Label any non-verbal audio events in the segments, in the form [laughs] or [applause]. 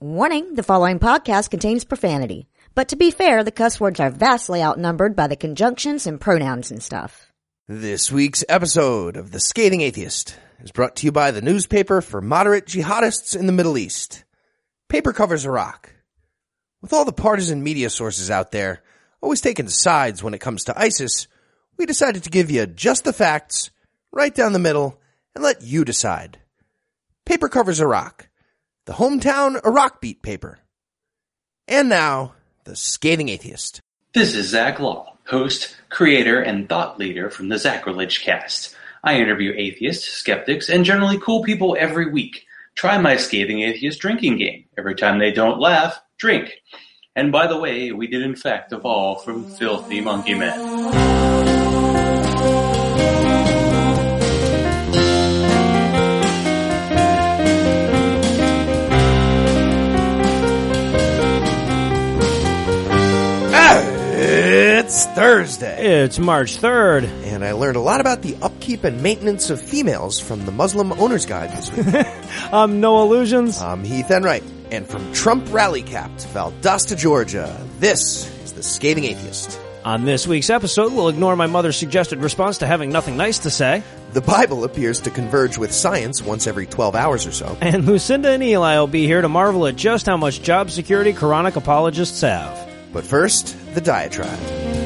Warning, the following podcast contains profanity. But to be fair, the cuss words are vastly outnumbered by the conjunctions and pronouns and stuff. This week's episode of The Scathing Atheist is brought to you by the newspaper for moderate jihadists in the Middle East. Paper covers Iraq. With all the partisan media sources out there, always taking sides when it comes to ISIS, we decided to give you just the facts, right down the middle, and let you decide. Paper covers Iraq, the hometown rock beat paper. And now, the scathing atheist. This is Zach Law, host, creator, and thought leader from the Zacrilege Cast. I interview atheists, skeptics, and generally cool people every week. Try my scathing atheist drinking game. Every time they don't laugh, drink. And by the way, we did in fact evolve from filthy monkey men. Thursday. It's March 3rd. And I learned a lot about the upkeep and maintenance of females from the Muslim Owner's Guide this week. [laughs] Um, Noah Lugeons. I'm Heath Enright. And from Trump rally cap to Valdosta, Georgia, this is the Scathing Atheist. On this week's episode, we'll ignore my mother's suggested response to having nothing nice to say. The Bible appears to converge with science once every 12 hours or so. And Lucinda and Eli will be here to marvel at just how much job security Quranic apologists have. But first, the diatribe.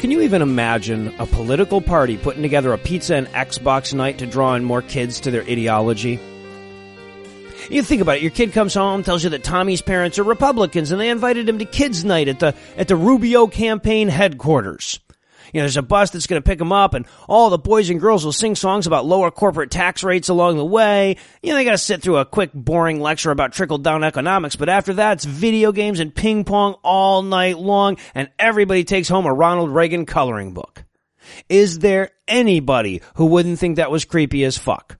Can you even imagine a political party putting together a pizza and Xbox night to draw in more kids to their ideology? You think about it. Your kid comes home, tells you that Tommy's parents are Republicans, and they invited him to kids' night at the at the Rubio campaign headquarters. You know, there's a bus that's going to pick them up, and all the boys and girls will sing songs about lower corporate tax rates along the way. You know, they got to sit through a quick, boring lecture about trickle down economics, but after that, it's video games and ping pong all night long, and everybody takes home a Ronald Reagan coloring book. Is there anybody who wouldn't think that was creepy as fuck?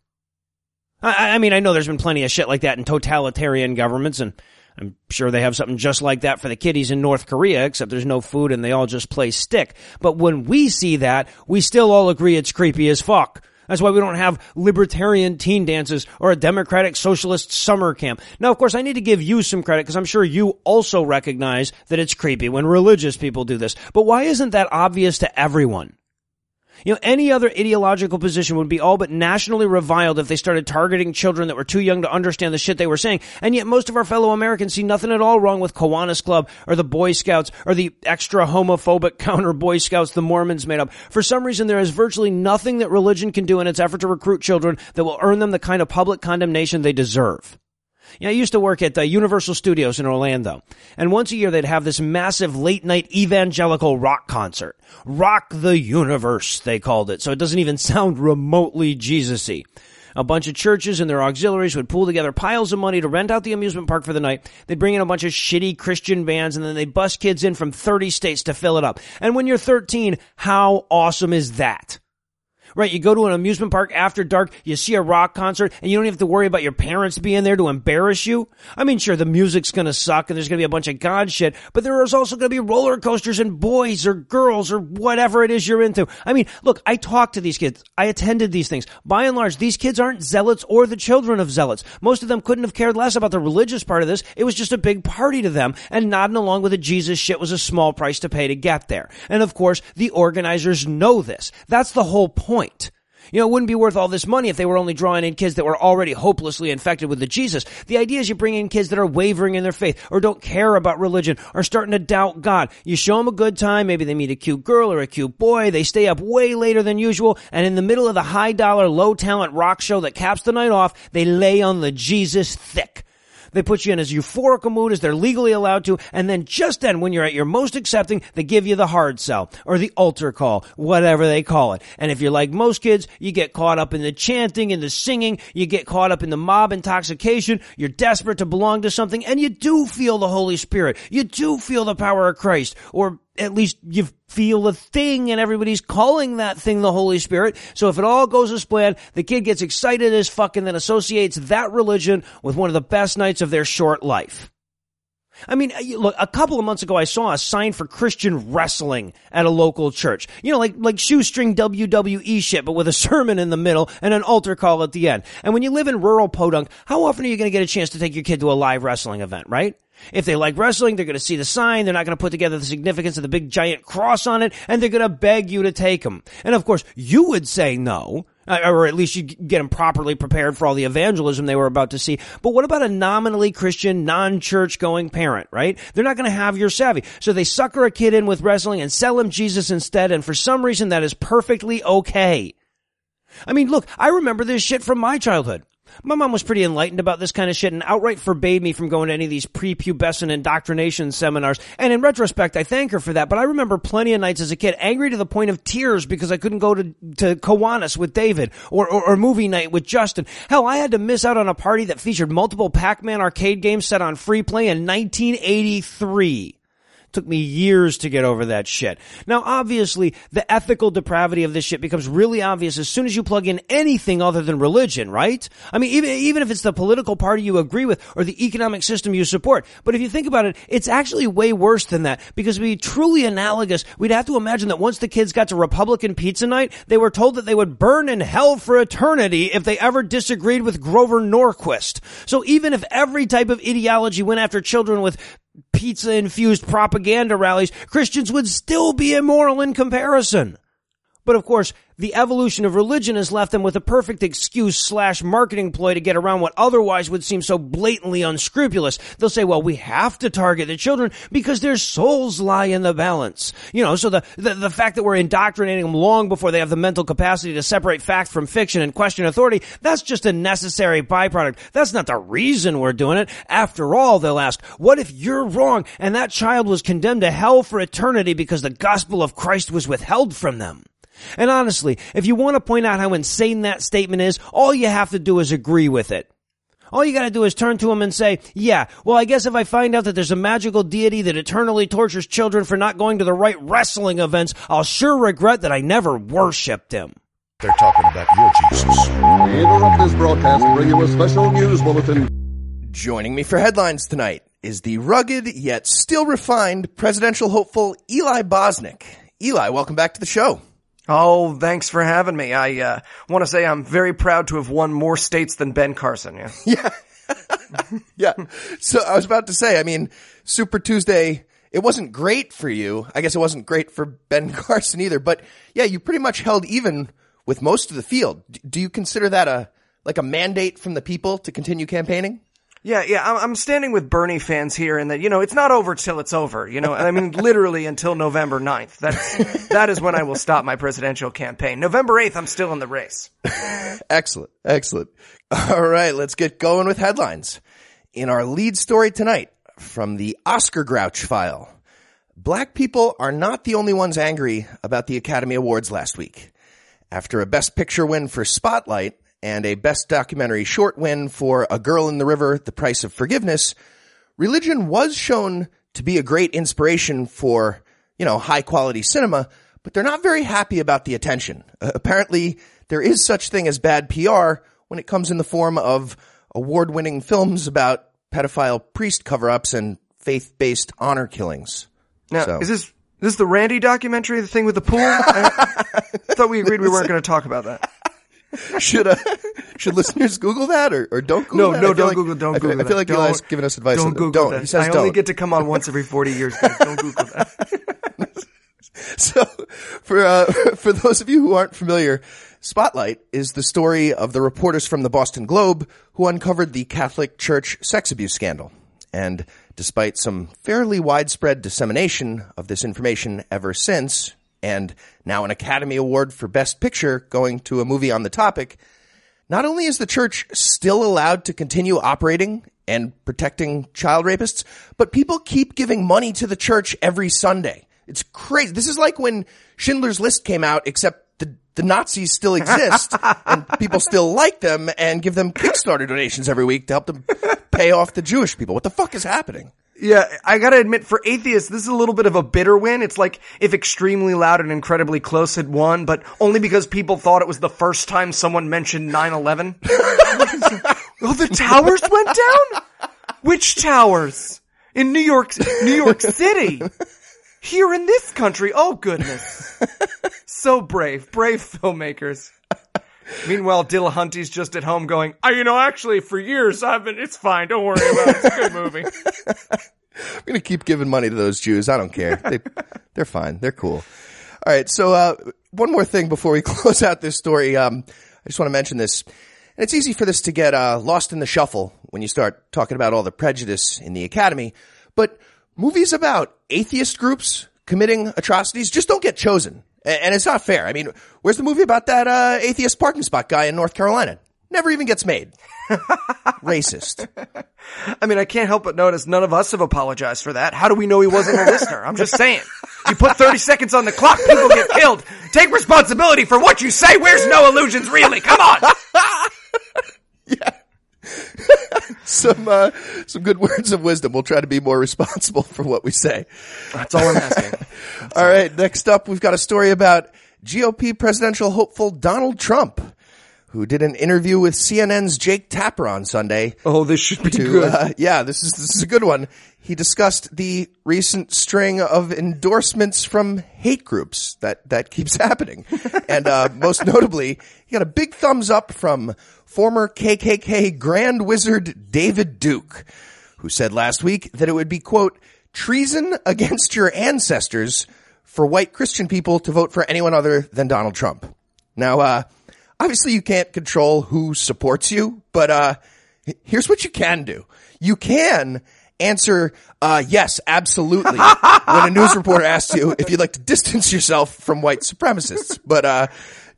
I, I mean, I know there's been plenty of shit like that in totalitarian governments, and I'm sure they have something just like that for the kiddies in North Korea, except there's no food and they all just play stick. But when we see that, we still all agree it's creepy as fuck. That's why we don't have libertarian teen dances or a democratic socialist summer camp. Now, of course, I need to give you some credit because I'm sure you also recognize that it's creepy when religious people do this. But why isn't that obvious to everyone? You know, any other ideological position would be all but nationally reviled if they started targeting children that were too young to understand the shit they were saying. And yet most of our fellow Americans see nothing at all wrong with Kiwanis Club or the Boy Scouts or the extra homophobic [laughs] counter Boy Scouts the Mormons made up. For some reason, there is virtually nothing that religion can do in its effort to recruit children that will earn them the kind of public condemnation they deserve. Yeah, I used to work at the Universal Studios in Orlando. And once a year they'd have this massive late night evangelical rock concert. Rock the Universe, they called it. So it doesn't even [laughs] sound remotely Jesus-y. A bunch of churches and their auxiliaries would pool together piles of money to rent out the amusement park for the night. They'd bring in a bunch of shitty Christian bands and then they'd bust kids in from 30 states to fill it up. And when you're 13, how awesome is that? Right, you go to an amusement park after dark, you see a rock concert, and you don't have to worry about your parents being there to embarrass you. I mean, sure, the music's gonna suck and there's gonna be a bunch of god shit, but there is also gonna be roller coasters and boys or girls or whatever it is you're into. I mean, look, I talked to these kids. I attended these things. By and large, these kids aren't zealots or the children of zealots. Most of them couldn't have cared less about the religious part of this. It was just a big party to them, and nodding along with the Jesus shit was a small price to pay to get there. And of course, the organizers know this. That's the whole point. You know, it wouldn't be worth all this money if they were only drawing in kids that were already hopelessly infected with the Jesus. The idea is you bring in kids that are wavering in their faith or don't care about religion or starting to doubt God. You show them a good time. Maybe they meet a cute girl or a cute boy. They stay up way later than usual. And in the middle of the high dollar, low talent rock show that caps the night off, they lay on the Jesus thick. They put you in as euphoric a mood as they're legally allowed to, and then just then, when you're at your most accepting, they give you the hard sell or the altar call, whatever they call it. And if you're like most kids, you get caught up in the chanting and the singing, you get caught up in the mob intoxication, you're desperate to belong to something, and you do feel the Holy Spirit. You do feel the power of Christ, or at least you feel a thing and everybody's calling that thing the Holy Spirit. So if it all goes as planned, the kid gets excited as fuck and then associates that religion with one of the best nights of their short life. I mean, look, a couple of months ago, I saw a sign for Christian wrestling at a local church. You know, like, like shoestring WWE shit, but with a [laughs] sermon in the middle and an altar call at the end. And when you live in rural Podunk, how often are you going to get a chance to take your kid to a live wrestling event, right? If they like wrestling, they're going to see the sign. They're not going to put together the significance of the big giant cross on it, and they're going to beg you to take them. And of course, you would say no, uh, or at least you get them properly prepared for all the evangelism they were about to see. But what about a nominally Christian, non-church going parent, right? They're not going to have your savvy. So they sucker a kid in with wrestling and sell him Jesus instead, and for some reason that is perfectly okay. I mean, look, I remember this shit from my childhood. My mom was pretty enlightened about this kind of shit and outright forbade me from going to any of these prepubescent indoctrination seminars. And in retrospect, I thank her for that. But I remember plenty of nights as a kid angry to the point of tears because I couldn't go to, to Kiwanis with David or, or, or movie night with Justin. Hell, I had to miss out on a party that featured multiple Pac-Man arcade games set on free play in 1983. Took me years to get over that shit. Now, obviously, the ethical depravity of this shit becomes really obvious as soon as you plug in anything other than religion, right? I mean, even, even if it's the political party you agree with or the economic system you support. But if you think about it, it's actually way worse than that because to be truly analogous, we'd have to imagine that once the kids got to Republican pizza night, they were told that they would burn in hell for eternity if they ever disagreed with Grover Norquist. So even if every type of ideology went after children with pizza infused propaganda rallies, Christians would still be immoral in comparison. But of course, the evolution of religion has left them with a perfect excuse slash marketing ploy to get around what otherwise would seem so blatantly unscrupulous. They'll say, well, we have to target the children because their souls lie in the balance. You know, so the, the, the fact that we're indoctrinating them long before they have the mental capacity to separate fact from fiction and question authority, that's just a necessary byproduct. That's not the reason we're doing it. After all, they'll ask, what if you're wrong and that child was condemned to hell for eternity because the gospel of Christ was withheld from them? And honestly, if you want to point out how insane that statement is, all you have to do is agree with it. All you gotta do is turn to him and say, yeah, well, I guess if I find out that there's a magical deity that eternally tortures children for not going to the right wrestling events, I'll sure regret that I never worshipped him. They're talking about your Jesus. We interrupt this broadcast to bring you a special news bulletin. Joining me for headlines tonight is the rugged yet still refined presidential hopeful Eli Bosnick. Eli, welcome back to the show. Oh, thanks for having me. I uh, want to say I'm very proud to have won more states than Ben Carson. Yeah. [laughs] Yeah. [laughs] yeah. So I was about to say, I mean, Super Tuesday, it wasn't great for you. I guess it wasn't great for Ben [laughs] Carson either, but yeah, you pretty much held even with most of the field. Do you consider that a, like a mandate from the people to continue campaigning? Yeah, yeah, I'm, I'm standing with Bernie fans here and that, you know, it's not over till it's over, you know, I mean, [laughs] literally until November 9th. That's, that is when I will stop my presidential campaign. November 8th, I'm still in the race. [laughs] Excellent. Excellent. All right. Let's get going with headlines. In our lead story tonight from the Oscar Grouch file, black people are not the only ones angry about the Academy Awards last week. After a Best Picture win for Spotlight and a Best Documentary Short win for A Girl in the River, The Price of Forgiveness, religion was shown to be a great inspiration for, you know, high quality cinema, but they're not very happy about the attention. Uh, apparently, there is such thing as bad PR when it comes in the form of award winning films about pedophile priest cover ups and faith based honor killings. Now, So- is this, is this the Randy documentary, the thing with the pool? I, [laughs] I thought we agreed we weren't going to talk about that. Should uh, should listeners Google that or, or don't No, Google that? no, I don't like- Google, don't I feel, Google I feel like. Eli's Don't- giving us advice. Don't Google don't. that. He says I don't. only get to come on once every 40 years, guys. Don't Google that. [laughs] So, for uh, for those of you who aren't familiar, Spotlight is the story of the reporters from the Boston Globe who uncovered the Catholic Church sex abuse scandal. And despite some fairly widespread dissemination of this information ever since, and now an Academy Award for Best Picture going to a movie on the topic, not only is the church still allowed to continue operating and protecting child rapists, but people keep giving money to the church every Sunday. It's crazy. This is like when Schindler's List came out, except the, the Nazis still exist [laughs] and people still like them and give them Kickstarter donations every week to help them pay off the Jewish people. What the fuck is happening? Yeah, I gotta admit, for atheists, this is a little bit of a bitter win. It's like if Extremely Loud and Incredibly Close had won, but only because people thought it was the first time someone mentioned 9-11. [laughs] oh, the towers went down? Which towers? in New York, New York City. Here in this country. Oh goodness. so brave, brave filmmakers. Meanwhile, Dillahunty's just at home going, oh, you know, actually for years I've been, it's fine. Don't worry about it. It's a good movie. [laughs] I'm gonna keep giving money to those Jews. I don't care. They, they're fine. They're cool. All right. So, uh, one more thing before we [laughs] close out this story. Um, I just want to mention this. And it's easy for this to get, uh, lost in the shuffle when you start talking about all the prejudice in the academy. But movies about atheist groups committing atrocities just don't get chosen. And it's not fair. I mean, where's the movie about that, uh, atheist parking spot guy in North Carolina? Never even gets made. [laughs] Racist. I mean, I can't help but notice none of us have apologized for that. How do we know he wasn't a listener? I'm just saying. You put 30 seconds on the clock, people get killed. Take responsibility for what you say. Where's Noah Lugeons really? Come on. [laughs] some uh, some good words of wisdom. We'll try to be more responsible for what we say. That's all I'm asking. [laughs] All right, next up, we've got a story about GOP presidential hopeful Donald Trump, who did an interview with CNN's Jake Tapper on Sunday. Oh, this should be To, good. uh, yeah, this is this is a good one. He discussed the recent string of endorsements from hate groups that that keeps [laughs] happening, and uh, most notably, he got a big thumbs up from former KKK Grand Wizard David Duke, who said last week that it would be quote treason against your ancestors for white Christian people to vote for anyone other than Donald Trump. Now, uh, obviously you can't control who supports you, but, uh, here's what you can do. You can answer, uh, yes, absolutely [laughs] when a news reporter asks you if you'd like to distance yourself from white supremacists. But, uh,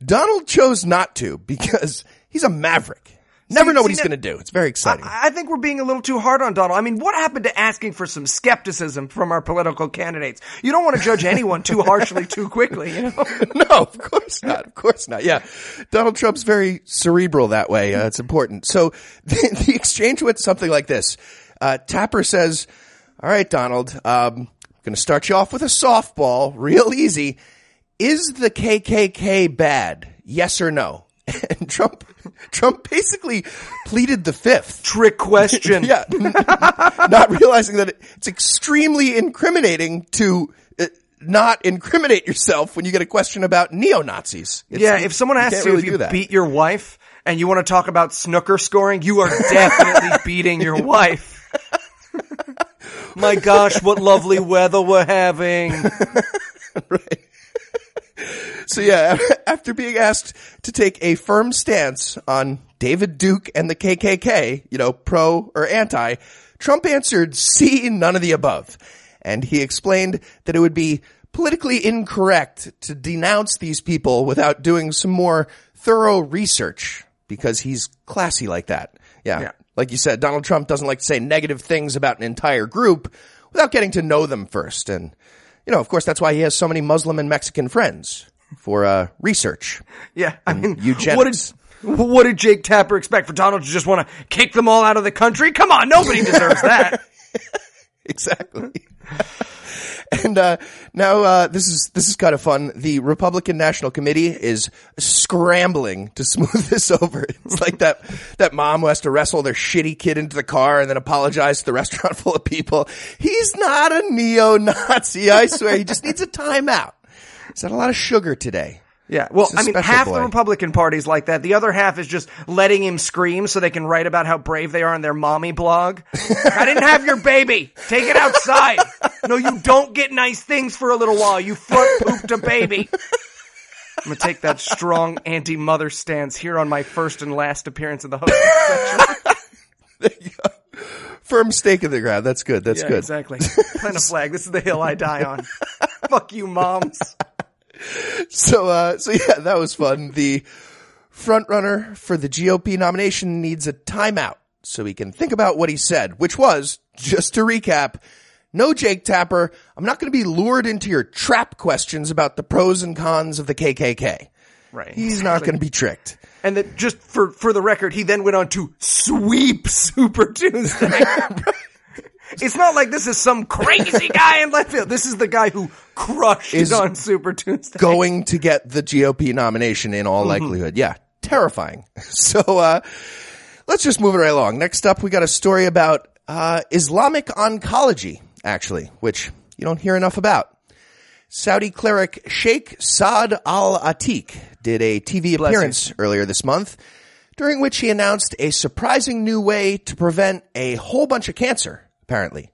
Donald chose not to because he's a maverick. Never See- know what he's going to do. It's very exciting. I I think we're being a little too hard on Donald. I mean, what happened to asking for some skepticism from our political candidates? You don't want to judge anyone too harshly too quickly, you know? [laughs] no, of course not. Of course not. Yeah. Donald Trump's very cerebral that way. Uh, it's important. So [laughs] the, the exchange went something like this. Uh, Tapper says, all right, Donald, um, I'm going to start you off with a softball, real easy. Is the KKK bad? Yes or no? [laughs] And Trump, Trump basically pleaded the fifth. Trick question. [laughs] Yeah. [laughs] not realizing that it's extremely incriminating to uh, not incriminate yourself when you get a question about neo-Nazis. It's- Yeah, if someone asks you really if you that. beat your wife and you want to talk about snooker scoring, you are definitely beating your wife. My gosh, what lovely weather we're having. So yeah, [laughs] after being asked to take a firm stance on David Duke and the KKK, you know, pro or anti, Trump answered C, none of the above. And he explained that it would be politically incorrect to denounce these people without doing some more thorough research because he's classy like that. Yeah. Yeah. Like you said, Donald Trump doesn't like to say negative things about an entire group without getting to know them first. And, you know, of course, that's why he has so many Muslim and Mexican friends for, uh, research. Yeah, I mean, eugenics. what did what did Jake Tapper expect for Donald to just want to kick them all out of the country? Come on, nobody deserves that. [laughs] [laughs] exactly. [laughs] and uh, now uh, this is this is kind of fun. The Republican National Committee is scrambling to [laughs] smooth this over. It's like that that mom who has to wrestle their shitty kid into the car and then apologize to the restaurant full of people. He's not a neo-Nazi. I swear. He just needs a timeout. He's had a lot of sugar today. Yeah, well, I mean, half the Republican Party's like that. The other half is just letting him scream so they can write about how brave they are on their mommy blog. [laughs] I didn't have your baby. Take it outside. No, you don't get nice things for a little while. You front pooped a baby. I'm gonna take that strong anti-mother stance here on my first and last appearance in the host. [laughs] Firm stake in the ground. That's good. That's Yeah, good. exactly. Plant a flag. This is the hill I die on. [laughs] Fuck you, moms. So, uh, so yeah, that was fun. The front runner for the GOP nomination needs a timeout so he can think about what he said, which was, just to recap, no Jake Tapper, I'm not going to be lured into your trap questions about the pros and cons of the KKK. Right. He's not going to be tricked. And that just for for the record, he then went on to sweep [laughs] Super Tuesday. [laughs] It's not like this is some crazy [laughs] guy in left field. This is the guy who crushed Is it on Super Tuesday. Going to get the GOP nomination in all likelihood. Yeah. Terrifying. [laughs] So, uh, let's just move it right along. Next up, we got a story about uh, Islamic oncology, actually, which you don't hear enough about. Saudi cleric Sheikh Saad Al Atiq did a TV appearance earlier this month, during which he announced a surprising new way to prevent a whole bunch of cancer, apparently.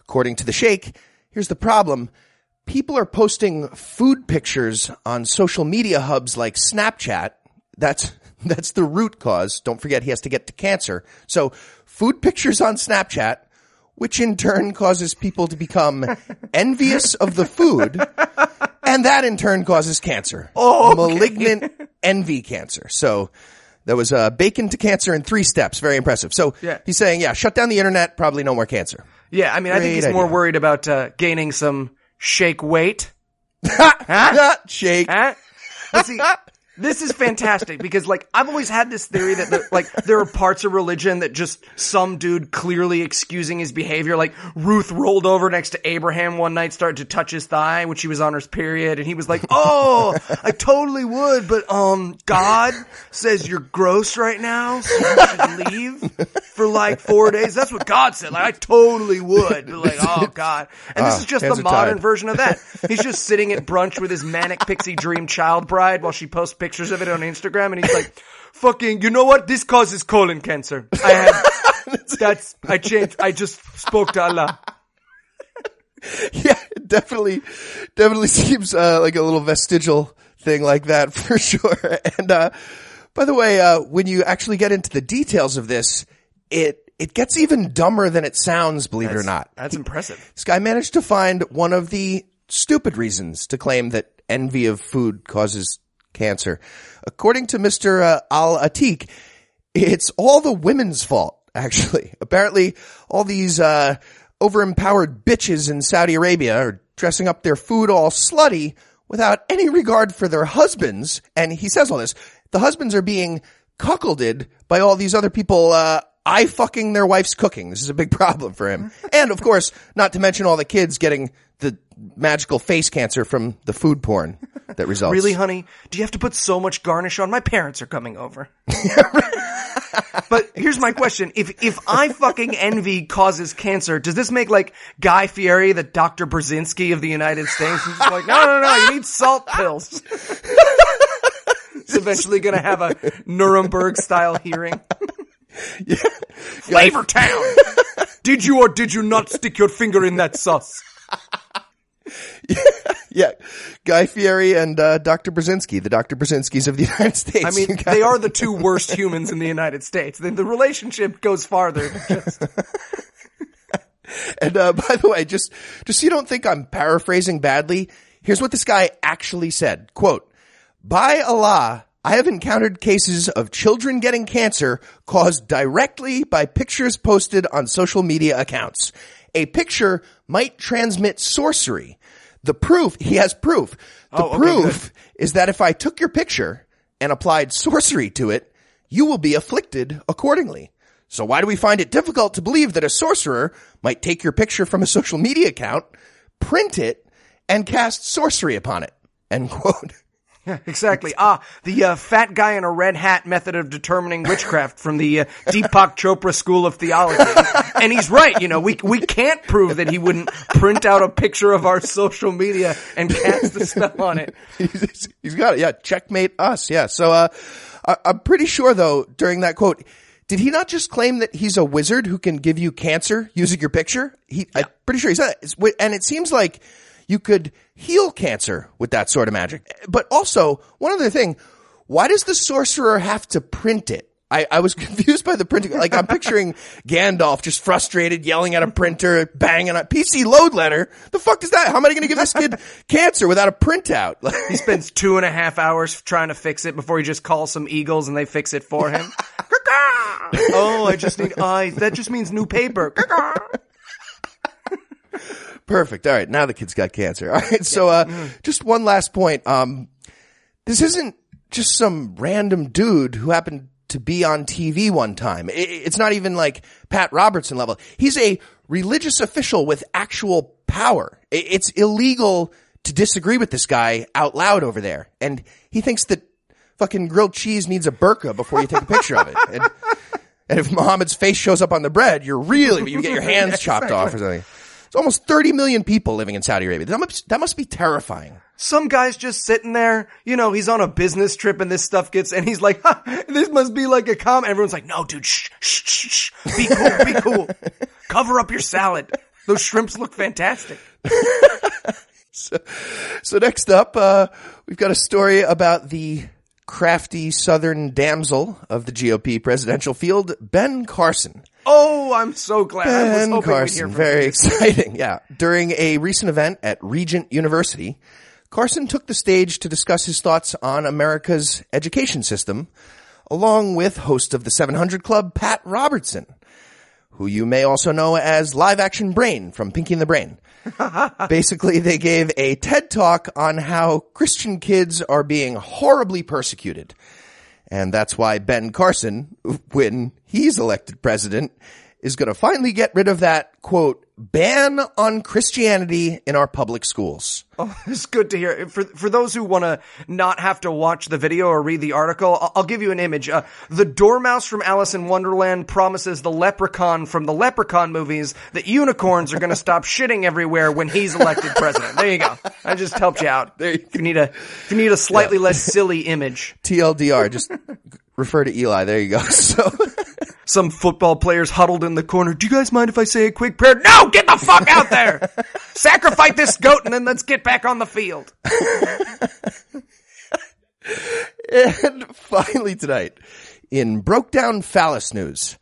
According to the Sheikh, here's the problem. People are posting food pictures on social media hubs like Snapchat. That's, [laughs] that's the root cause. Don't forget he has to get to cancer. So food pictures on Snapchat, which in turn causes people to become [laughs] envious of the food. And that in turn causes cancer. Oh, malignant envy cancer. So that was uh, bacon to cancer in three steps. Very impressive. So Yeah. he's saying, yeah, shut down the internet, probably no more cancer. Yeah, I mean, I think Great he's more worried about uh, gaining some shake weight. [laughs] Not shake. Huh? But see, [laughs] this is fantastic because, like, I've always had this theory that, the, like, there are parts of religion that just some dude clearly excusing his behavior. Like, Ruth rolled over next to Abraham one night, started to touch his thigh when she was on her period, and he was like, "Oh, I totally would, but um, God says you're gross right now, so you should leave for like four days." That's what God said. Like, I totally would. But like, oh God, and this Ah, is just the modern tied. version of that. He's just sitting at brunch with his manic pixie dream child bride while she posts pictures of it on Instagram, and he's like, "Fucking, you know what? This causes colon cancer. I have. [laughs] that's I changed. I just spoke to Allah." yeah, it definitely, definitely [laughs] seems uh, like a little vestigial thing like that [laughs] for sure. And uh, by the way, uh, when you actually get into the details of this, it it gets even dumber than it sounds. Believe it or not, That's impressive. this guy managed to find one of the stupid reasons to claim that envy of food causes cancer. According to Mr. Uh, Al Atiq, it's all the women's fault, actually. [laughs] Apparently, all these, uh, overempowered bitches in Saudi Arabia are dressing up their food all slutty without any regard for their husbands. And he says all this. The husbands are being cuckolded by all these other people, uh, eye fucking their wife's cooking. This is a big [laughs] problem for him. and of course, not to mention all the kids getting the magical face cancer from the food porn that results. [laughs] Really, honey? Do you have to put so much garnish on? My parents are coming over. [laughs] but here's my question: If if I fucking envy causes cancer, does this make like Guy Fieri the Dr. Brzezinski of the United States? He's like, no, no, no, you need salt pills. He's eventually going to have a Nuremberg style hearing. [laughs] Flavor Town. [laughs] Did you or did you not stick your finger in that sauce? [laughs] Yeah, Guy Fieri and uh, Dr. Brzezinski, the Dr. Brzezinskis of the United States. I mean, they are the two worst humans in the United States. The, the relationship goes farther than just. And uh, by the way, just just so you don't think I'm paraphrasing badly, here's what this guy actually said: "Quote: By Allah." I have encountered cases of children getting cancer caused directly by pictures posted on social media accounts. A picture might transmit sorcery. The proof, he has proof. The Oh, okay, proof is that if I took your picture and applied sorcery to it, you will be afflicted accordingly. So why do we find it difficult to believe that a sorcerer might take your picture from a social media account, print it, and cast sorcery upon it? End quote. [laughs] [laughs] Exactly. Ah, the uh, fat guy in a red hat method of determining witchcraft from the uh, Deepak Chopra School of Theology. And he's right. You know, we we can't prove that he wouldn't print out a picture of our social media and cast the spell on it. he's, he's got it. Yeah. Checkmate us. Yeah. So, uh, I, I'm pretty sure though, during that quote, did he not just claim that he's a wizard who can give you cancer using your picture? He, I'm pretty sure he said that. And it seems like you could heal cancer with that sort of magic. But also, one other thing, why does the sorcerer have to print it? I, I was [laughs] confused by the printing. Like I'm picturing Gandalf just frustrated, yelling at a printer, banging on PC load letter. The fuck is that? How am I going to give this kid [laughs] cancer without a printout? [laughs] He spends two and a half hours trying to fix it before he just calls some eagles and they fix it for him. oh, I just need eyes. That just means new paper. Perfect. All right. Now the kid's got cancer. [laughs] All right. So, uh, just one last point. Um, this isn't just some random dude who happened to be on TV one time. It's not even like Pat Robertson level. He's a religious official with actual power. It's illegal to disagree with this guy out loud over there. And he thinks that fucking grilled cheese needs a burqa before you take a picture of it. And And if Muhammad's face shows up on the bread, you're really, you get your [laughs] hands chopped off or something. It's almost 30 million people living in Saudi Arabia. That must, that must be terrifying. Some guy's just sitting there, you know, he's on a business trip and this stuff gets, and he's like, ha, this must be like a com. Everyone's like, no, dude, shh, shh, shh, shh. Be cool, be [laughs] cool. Cover up your salad. Those shrimps look fantastic. [laughs] So next up, uh, we've got a story about the crafty southern damsel of the GOP presidential field, Ben Carson. Oh, I'm so glad. I was Ben we'd hear Carson, very exciting. Yeah. During a recent event at Regent University, Carson took the stage to discuss his thoughts on America's education system, along with host of the 700 Club, Pat Robertson, who you may also know as Live Action Brain from Pinky and the Brain. [laughs] Basically, they gave a TED talk on how Christian kids are being horribly persecuted. And that's why Ben Carson, when he's elected president, is going to finally get rid of that quote, ban on Christianity in our public schools. Oh, [laughs] it's good to hear. For for those who want to not have to watch the video or read the article, I'll, I'll give you an image. Uh, the dormouse from Alice in Wonderland promises the leprechaun from the Leprechaun movies that unicorns are going to stop [laughs] shitting everywhere when he's elected president. There you go. I just helped you out. If you need a if you need a slightly less silly image, TLDR, just [laughs] refer to Eli. There you go. [laughs] So, [laughs] some football players huddled in the corner. Do you guys mind if I say a quick prayer? No, get the fuck out there. [laughs] Sacrifice this goat and then let's get back on the field. and finally tonight, in Broke Down Phallus News,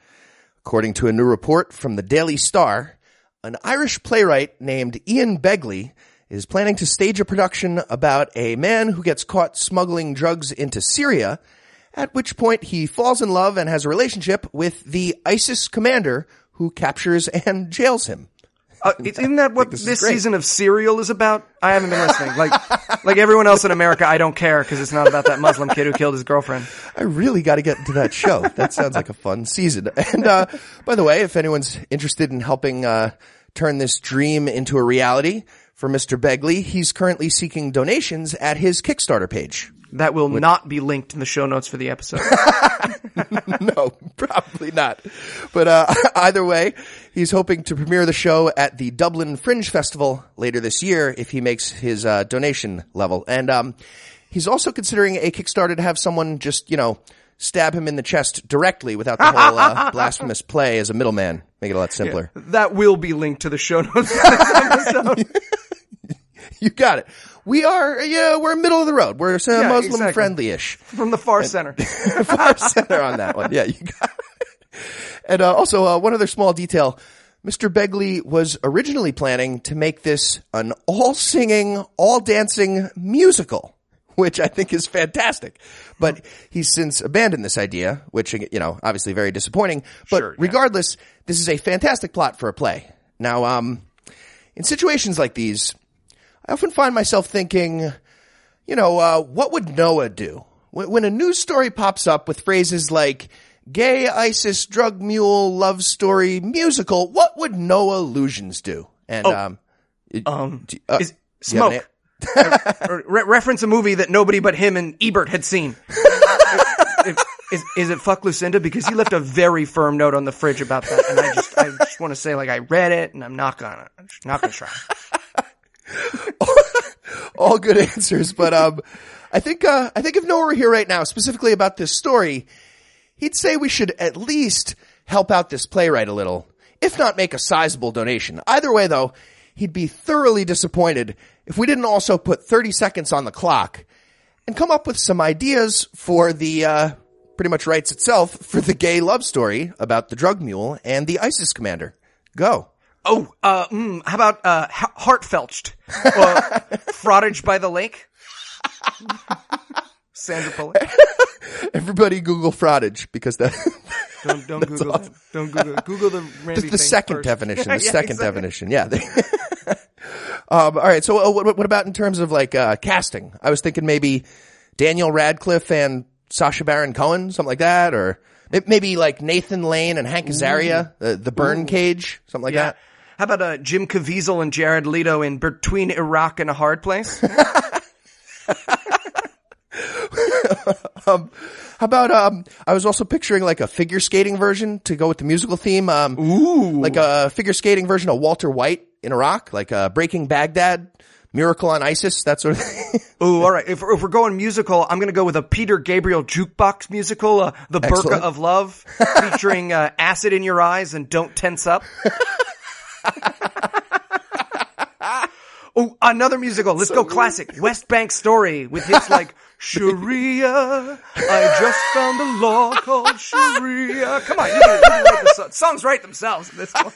according to a new report from the Daily Star, an Irish playwright named Ian Begley is planning to stage a production about a man who gets caught smuggling drugs into Syria, at which point he falls in love and has a relationship with the ISIS commander who captures and jails him. Uh, isn't that what this this, season of Serial is about? I haven't been listening. Like, [laughs] like everyone else in America, I don't care because it's not about that Muslim kid who killed his girlfriend. I really got to get into that show. That sounds like a fun season. And uh, by the way, if anyone's interested in helping uh, turn this dream into a reality for Mr. Begley, he's currently seeking donations at his Kickstarter page. That will not be linked in the show notes for the episode. [laughs] no, probably not. But uh, [laughs] either way, he's hoping to premiere the show at the Dublin Fringe Festival later this year if he makes his uh, donation level. And um, he's also considering a Kickstarter to have someone just, you know, stab him in the chest directly without the whole uh, [laughs] blasphemous play as a middleman. Make it a lot simpler. that will be linked to the show notes for this episode. [laughs] You got it. We are, yeah, we're middle of the road. We're uh, Yeah, Muslim exactly. friendly-ish. From the far center. [laughs] far center on that one. Yeah, you got it. And uh, also, uh, one other small detail. Mr. Begley was originally planning to make this an all singing, all dancing musical, which I think is fantastic. But he's since abandoned this idea, which, you know, obviously very disappointing. But Sure, yeah. regardless, this is a fantastic plot for a play. Now, um, in situations like these, I often find myself thinking, you know, uh, what would Noah do? When, when a news story pops up with phrases like gay ISIS drug mule love story musical, what would Noah Lugeons do? And, um, it- Um, do- uh, is do an smoke. [laughs] Re- reference a movie that nobody but him and Ebert had seen. If- is, is it fuck Lucinda? Because he left a very firm note on the fridge about that, and I just, I just want to say, like, I read it, and I'm not gonna, I'm not gonna try. All good answers, but um, I think uh, I think if Noah were here right now, specifically about this story, he'd say we should at least help out this playwright a little, if not make a sizable donation. Either way, though, he'd be thoroughly disappointed if we didn't also put 30 seconds on the clock and come up with some ideas for the uh, pretty much writes itself for the gay love story about the drug mule and the ISIS commander. Go. Oh, uh, mm, how about, uh, ha- heartfelched? Or [laughs] frottage by the lake? Sandra Bullock? [laughs] Everybody Google frottage because that [laughs] Don't, don't Google that. Don't Google Google the Randy the, the thing second first. definition. The Yeah, second exactly. definition. Yeah. um, all right. So uh, what, what about in terms of like uh, casting? I was thinking maybe Daniel Radcliffe and Sacha Baron Cohen, something like that, or may- maybe like Nathan Lane and Hank Azaria, the, the Birdcage, something like Yeah. that. How about uh, Jim Caviezel and Jared Leto in Between Iraq and a Hard Place? [laughs] um, how about um? I was also picturing like a figure skating version to go with the musical theme. Um, Ooh, like a figure skating version of Walter White in Iraq, like uh, Breaking Baghdad, Miracle on Isis, that sort of thing. [laughs] Ooh, all right. If, if we're going musical, I'm going to go with a Peter Gabriel jukebox musical, uh, The Burqa Excellent. of Love, featuring uh, acid in your eyes and don't tense up. [laughs] [laughs] oh, another musical. Let's go classic. West Bank Story with hits [laughs] like Sharia. I just found a law called Sharia. Come on, you can, you can write the song. songs write themselves. at This point.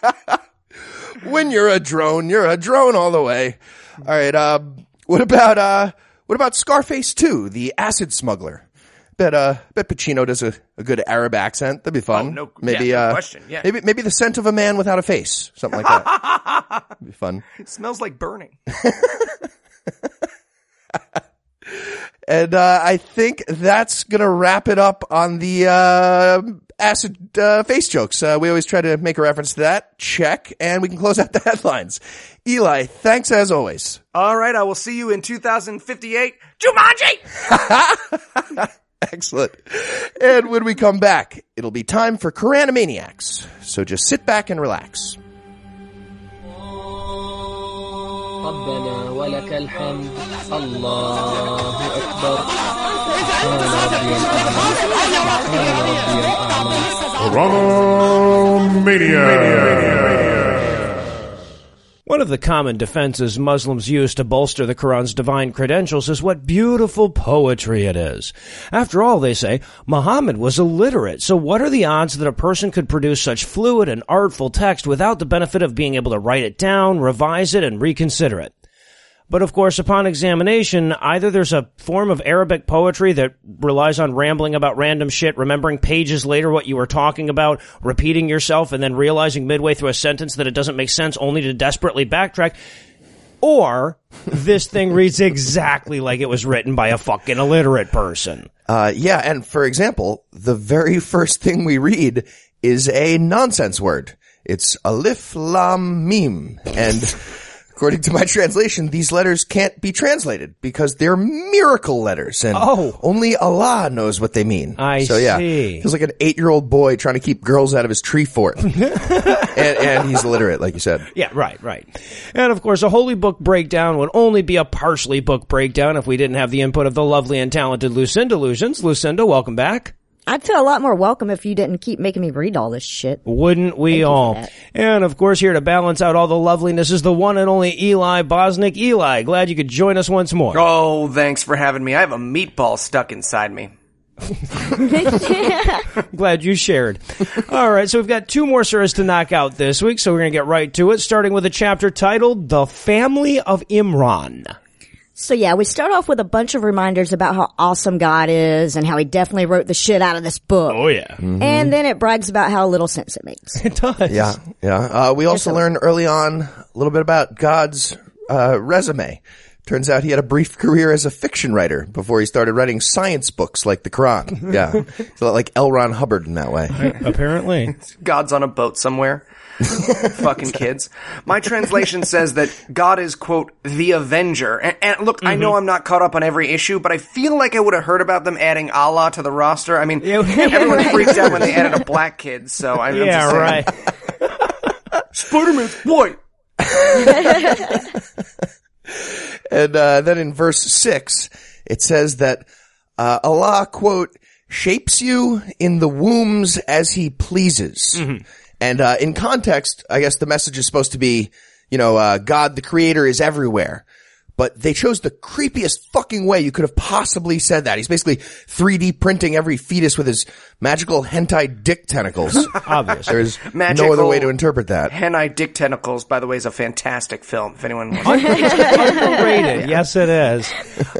[laughs] when you're a drone, you're a drone all the way. All right. Um, what about uh, what about Scarface 2, the acid smuggler? Bet uh, bet Pacino does a, a good Arab accent. That'd be fun. Oh, no- maybe yeah, no uh, question, yeah. maybe maybe the scent of a man without a face, something like that. That'd [laughs] be fun. It smells like burning. [laughs] And uh, I think that's gonna wrap it up on the uh, acid uh, face jokes. Uh, we always try to make a reference to that. Check, and we can close out the [laughs] headlines. Eli, thanks as always. All right, I will see you in 2058. Jumanji! Excellent. [laughs] And when we come back, it'll be time for Koranimaniacs. So just sit back and relax. ربنا ولك الحمد الله أكبر سبحان ربي الأعلى سبحان ربي الأعلى one of the common defenses Muslims use to bolster the Quran's divine credentials is what beautiful poetry it is. After all, they say, Muhammad was illiterate, so what are the odds that a person could produce such fluid and artful text without the benefit of being able to write it down, revise it, and reconsider it? But of course, upon examination, either there's a form of Arabic poetry that relies on rambling about random shit, remembering pages later what you were talking about, repeating yourself, and then realizing midway through a sentence that it doesn't make sense only to desperately backtrack. Or this thing reads exactly like it was written by a fucking illiterate person. Uh, yeah, and for example, the very first thing we read is a nonsense word. It's alif lam mim, and according to my translation, these letters can't be translated because they're miracle letters, and Oh. only Allah knows what they mean. I so yeah, see. feels like an eight-year-old boy trying to keep girls out of his tree fort, [laughs] and, and he's illiterate, like you said. Yeah, right, right. And of course, a holy book breakdown would only be a partially book breakdown if we didn't have the input of the lovely and talented Lucinda Lugeons. Lucinda, welcome back. I'd feel a lot more welcome if you didn't keep making me read all this shit. Wouldn't we you for all? And of course, here to balance out all the loveliness is the one and only Eli Bosnick. Eli, glad you could join us once more. Oh, thanks for having me. I have a meatball stuck inside me. [laughs] [laughs] Glad you shared. All right, so we've got two more stories to knock out this week, so we're going to get right to it, starting with a chapter titled The Family of Imran. So yeah, we start off with a bunch of reminders about how awesome God is and how he definitely wrote the shit out of this book. Oh yeah. And then it brags about how little sense it makes. [laughs] It does. Yeah, yeah. Uh, we also a- learned early on a little bit about God's uh, resume. Turns out he had a brief [laughs] career as a fiction writer before he started writing science books like the Quran. [laughs] Yeah, he's a lot like L. Ron Hubbard in that way. Apparently. [laughs] God's on a boat somewhere. Fucking kids. My translation says that God is, quote, the Avenger. And, and look, I know mm-hmm. I'm not caught up on every issue, but I feel like I would have heard about them adding Allah to the roster. I mean, everyone freaked out when they added a black kid, so I'm, I'm Yeah, just saying. right. Spider-Man's white. And uh, then in verse six, it says that uh, Allah quote shapes you in the wombs as He pleases. And uh, in context, I guess the message is supposed to be, you know, uh, God the Creator is everywhere. But they chose the creepiest fucking way you could have possibly said that. He's basically 3D printing every fetus with his magical hentai dick tentacles. [laughs] Obvious. There's Magical no other way to interpret that. Hentai Dick Tentacles, by the way, is a fantastic film, if anyone wants Underrated. [laughs] Yes, it is.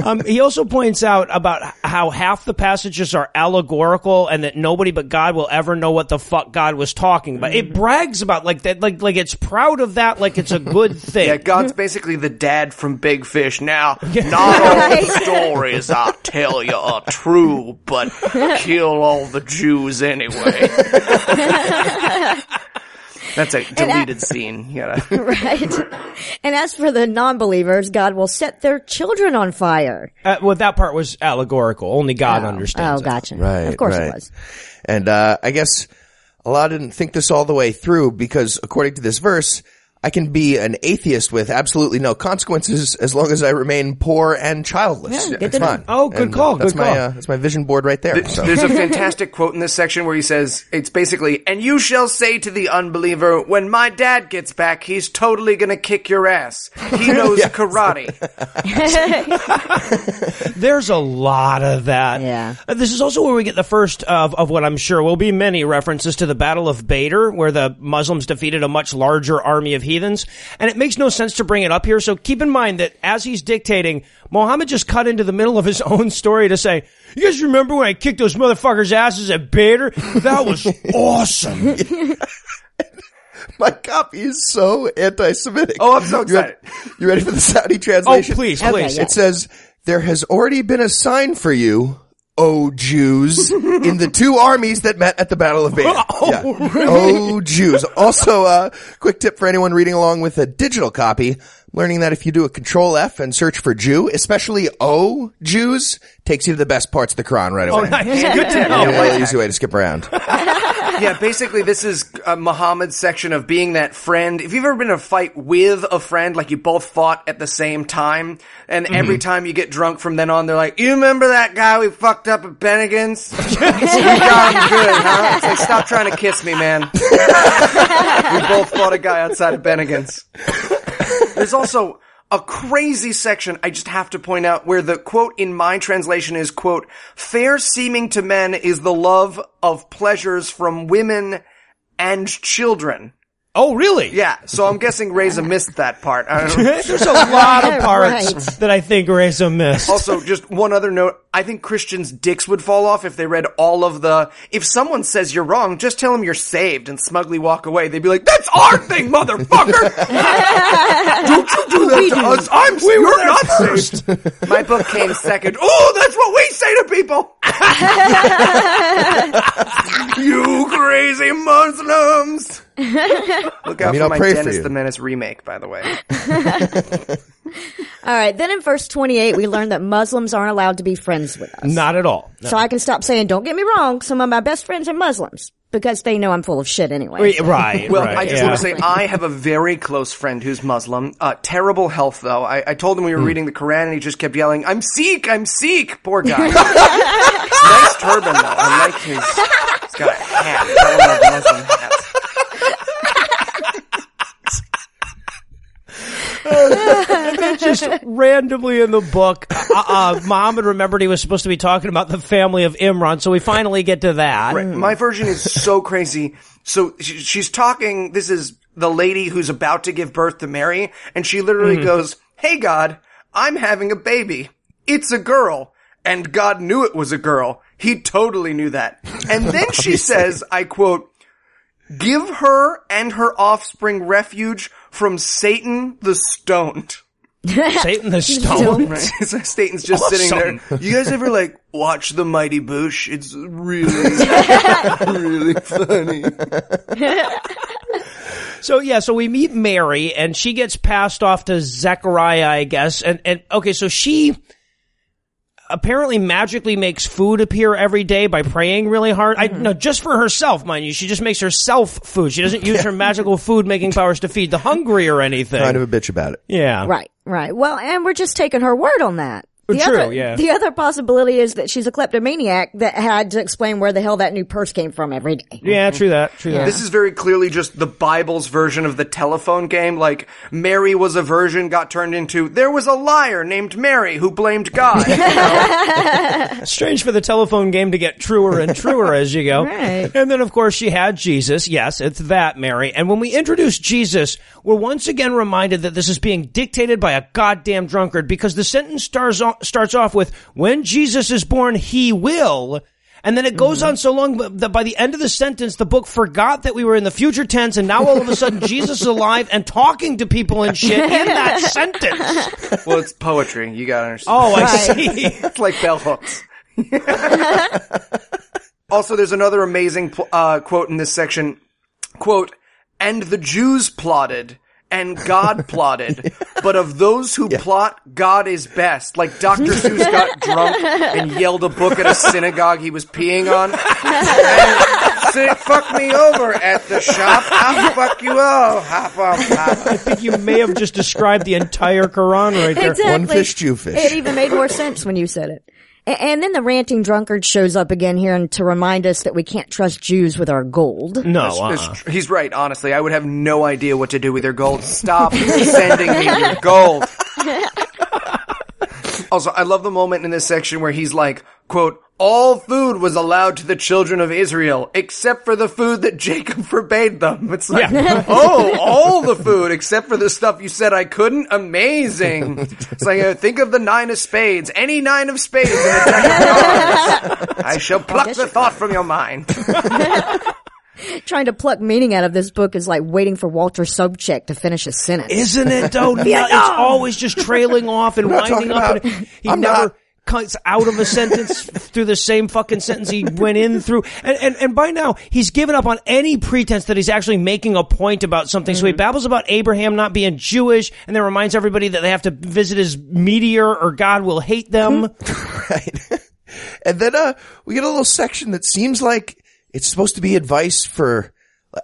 Um, he also points out about how half the passages are allegorical and that nobody but God will ever know what the fuck God was talking about. It brags about like that, like, like it's proud of that, like it's a good [laughs] thing. Yeah, God's basically the dad from Big Fish. Now, not all the stories I tell you are true, but kill all the Jews anyway. [laughs] That's a And deleted scene. You gotta. [laughs] right? And as for the non-believers, God will set their children on fire. Uh, well, that part was allegorical. Only God understands. Oh, it. gotcha. Right. Of course right. it was. And uh, I guess a lot didn't think this all the way through because according to this verse, I can be an atheist with absolutely no consequences as long as I remain poor and childless. Yeah, good That's fine. Oh, good And, uh, call, That's good my call. Uh, that's my vision board right there. So. There's a [laughs] fantastic quote in this section where he says, it's basically, and you shall say to the unbeliever, when my dad gets back, he's totally gonna kick your ass. He [laughs] knows karate. [laughs] There's a lot of that. Yeah. Uh, This is also where we get the first of, of what I'm sure will be many references to the Battle of Badr, where the Muslims defeated a much larger army of heathens. And it makes no sense to bring it up here. So keep in mind that as he's dictating, Mohammed just cut into the middle of his [laughs] own story to say, you guys remember when I kicked those motherfuckers' asses at Badr? That was [laughs] awesome. my copy is so anti-Semitic. Oh, I'm so You ready, excited. you ready for the Saudi translation? oh, translation? please, Okay, please. yeah. It says, there has already been a sign for you, O Jews, in the two armies that met at the Battle of Badr. [laughs] yeah. Oh Jews. Also, uh, quick tip for anyone reading along with a digital copy, learning that if you do a control F and search for Jew, especially O Jews, takes you to the best parts of the Quran right away. Oh, nice. Good to know. Yeah, really easy way to skip around. [laughs] Yeah, basically this is uh, Muhammad's section of being that friend. If you've ever been in a fight with a friend, like you both fought at the same time, and every time you get drunk from then on, they're like, you remember that guy we fucked up at Bennigan's? we got him good, huh? It's like, stop trying to kiss me, man. [laughs] we both fought a guy outside of Bennigan's. There's also a crazy section I just have to point out where the quote in my translation is quote, fair seeming to men is the love of pleasures from women and children. Oh, really? Yeah, so I'm guessing Reza missed that part. I don't. [laughs] There's a lot of [laughs] parts Right. that I think Reza missed. Also, just one other note. I think Christians' dicks would fall off if they read all of the, if someone says you're wrong, just tell them you're saved and smugly walk away. They'd be like, that's our thing, motherfucker! [laughs] Don't you do that to us. I'm, we you're not saved. My book came second. Oh, that's what we say to people! [laughs] you crazy Muslims! [laughs] Look out mean, for I'll my pray for Dennis you. the Menace remake, by the way. [laughs] All right. Then in verse 28, we learn that Muslims aren't allowed to be friends with us. Not at all. No. So I can stop saying, don't get me wrong, some of my best friends are Muslims because they know I'm full of shit anyway. Wait, Right. Well, right, I just yeah. want to say I have a very close friend who's Muslim. Uh, terrible health though. I, I told him we were reading the Quran and he just kept yelling, "I'm Sikh, I'm Sikh." Poor guy. Nice turban though. I like his. He's got a hat. Tell him I have Muslim hats. just randomly in the book, uh, uh, Muhammad remembered he was supposed to be talking about the family of Imran, so we finally get to that. Right. My version is so crazy. So she, she's talking. This is the lady who's about to give birth to Mary, and she literally goes, "Hey God, I'm having a baby. It's a girl." And God knew it was a girl. He totally knew that. And [laughs] then she says, I quote, give her and her offspring refuge from Satan the stoned. [laughs] Satan the Stone. Right. [laughs] So Satan's just sitting there. You guys ever like watch the Mighty Boosh? It's really, really funny. So yeah, so we meet Mary and she gets passed off to Zechariah, I guess. And, and okay, so she apparently magically makes food appear every day by praying really hard. I no, just for herself, mind you. She just makes herself food. She doesn't use [laughs] her magical food making powers to feed the hungry or anything. Kind of a bitch about it. yeah. Right, right. Well, and we're just taking her word on that. The True, other, yeah. The other possibility is that she's a kleptomaniac that had to explain where the hell that new purse came from every day. Yeah, mm-hmm. true that. True that. This is very clearly just the Bible's version of the telephone game. Like, Mary was a virgin, got turned into, there was a liar named Mary who blamed God. You [laughs] know? [laughs] Strange for the telephone game to get truer and truer as you go. Right. And then, of course, she had Jesus. Yes, it's that, Mary. And when we introduce Jesus, we're once again reminded that this is being dictated by a goddamn drunkard because the sentence starts, o- starts off with, when Jesus is born, he will. And then it goes on so long that by the end of the sentence, the book forgot that we were in the future tense and now all of a sudden [laughs] Jesus is alive and talking to people and shit in that [laughs] sentence. well, it's poetry. You gotta understand. Oh, I see. [laughs] It's like bell hooks. also, there's another amazing uh, quote in this section. Quote, and the Jews plotted. And God [laughs] plotted, but of those who plot, God is best. Like Dr. [laughs] Seuss got drunk and yelled a book at a synagogue he was peeing on. And said, fuck me over at the shop. I'll fuck you all. Hop off, hop off. I think you may have just described the entire Quran right there. Exactly. One fish, two fish. It even made more sense when you said it. A- And then the ranting drunkard shows up again here and to remind us that we can't trust Jews with our gold. No, uh-uh. He's right, honestly. I would have no idea what to do with your gold. Stop [laughs] sending me your gold. [laughs] Also, I love the moment in this section where he's like, quote, all food was allowed to the children of Israel, except for the food that [laughs] Jacob forbade them. It's like, [laughs] oh, all the food, except for the stuff you said I couldn't? Amazing. It's like, uh, think of the nine of spades. Any nine of spades in a deck of cards. [laughs] I shall pluck the thought from your mind. Trying to pluck meaning out of this book is like waiting for Walter Sobchak to finish a sentence. Isn't it though? yeah, it's always just trailing off and winding up. talking And he I'm never not- cuts out of a sentence [laughs] through the same fucking sentence he went in through. And, and and by now he's given up on any pretense that he's actually making a point about something. So he babbles about Abraham not being Jewish, and then reminds everybody that they have to visit his meteor or God will hate them. [laughs] right? [laughs] and then uh we get a little section that seems like it's supposed to be advice for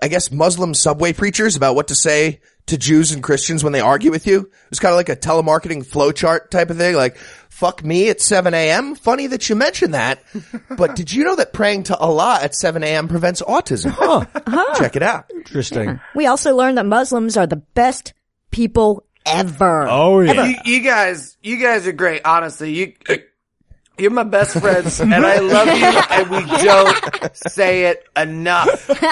I guess Muslim subway preachers about what to say to Jews and Christians when they argue with you. It's kind of like a telemarketing flowchart type of thing, like fuck me at 7 a.m. Funny that you mentioned that. but [laughs] did you know that praying to Allah at 7 a.m. prevents autism? Huh. huh. Check it out. Interesting. We also learned that Muslims are the best people ever. Oh yeah. you, you guys, you guys are great. Honestly, you, you're my best friends, and I love you. [laughs] And we don't say it enough. We [laughs]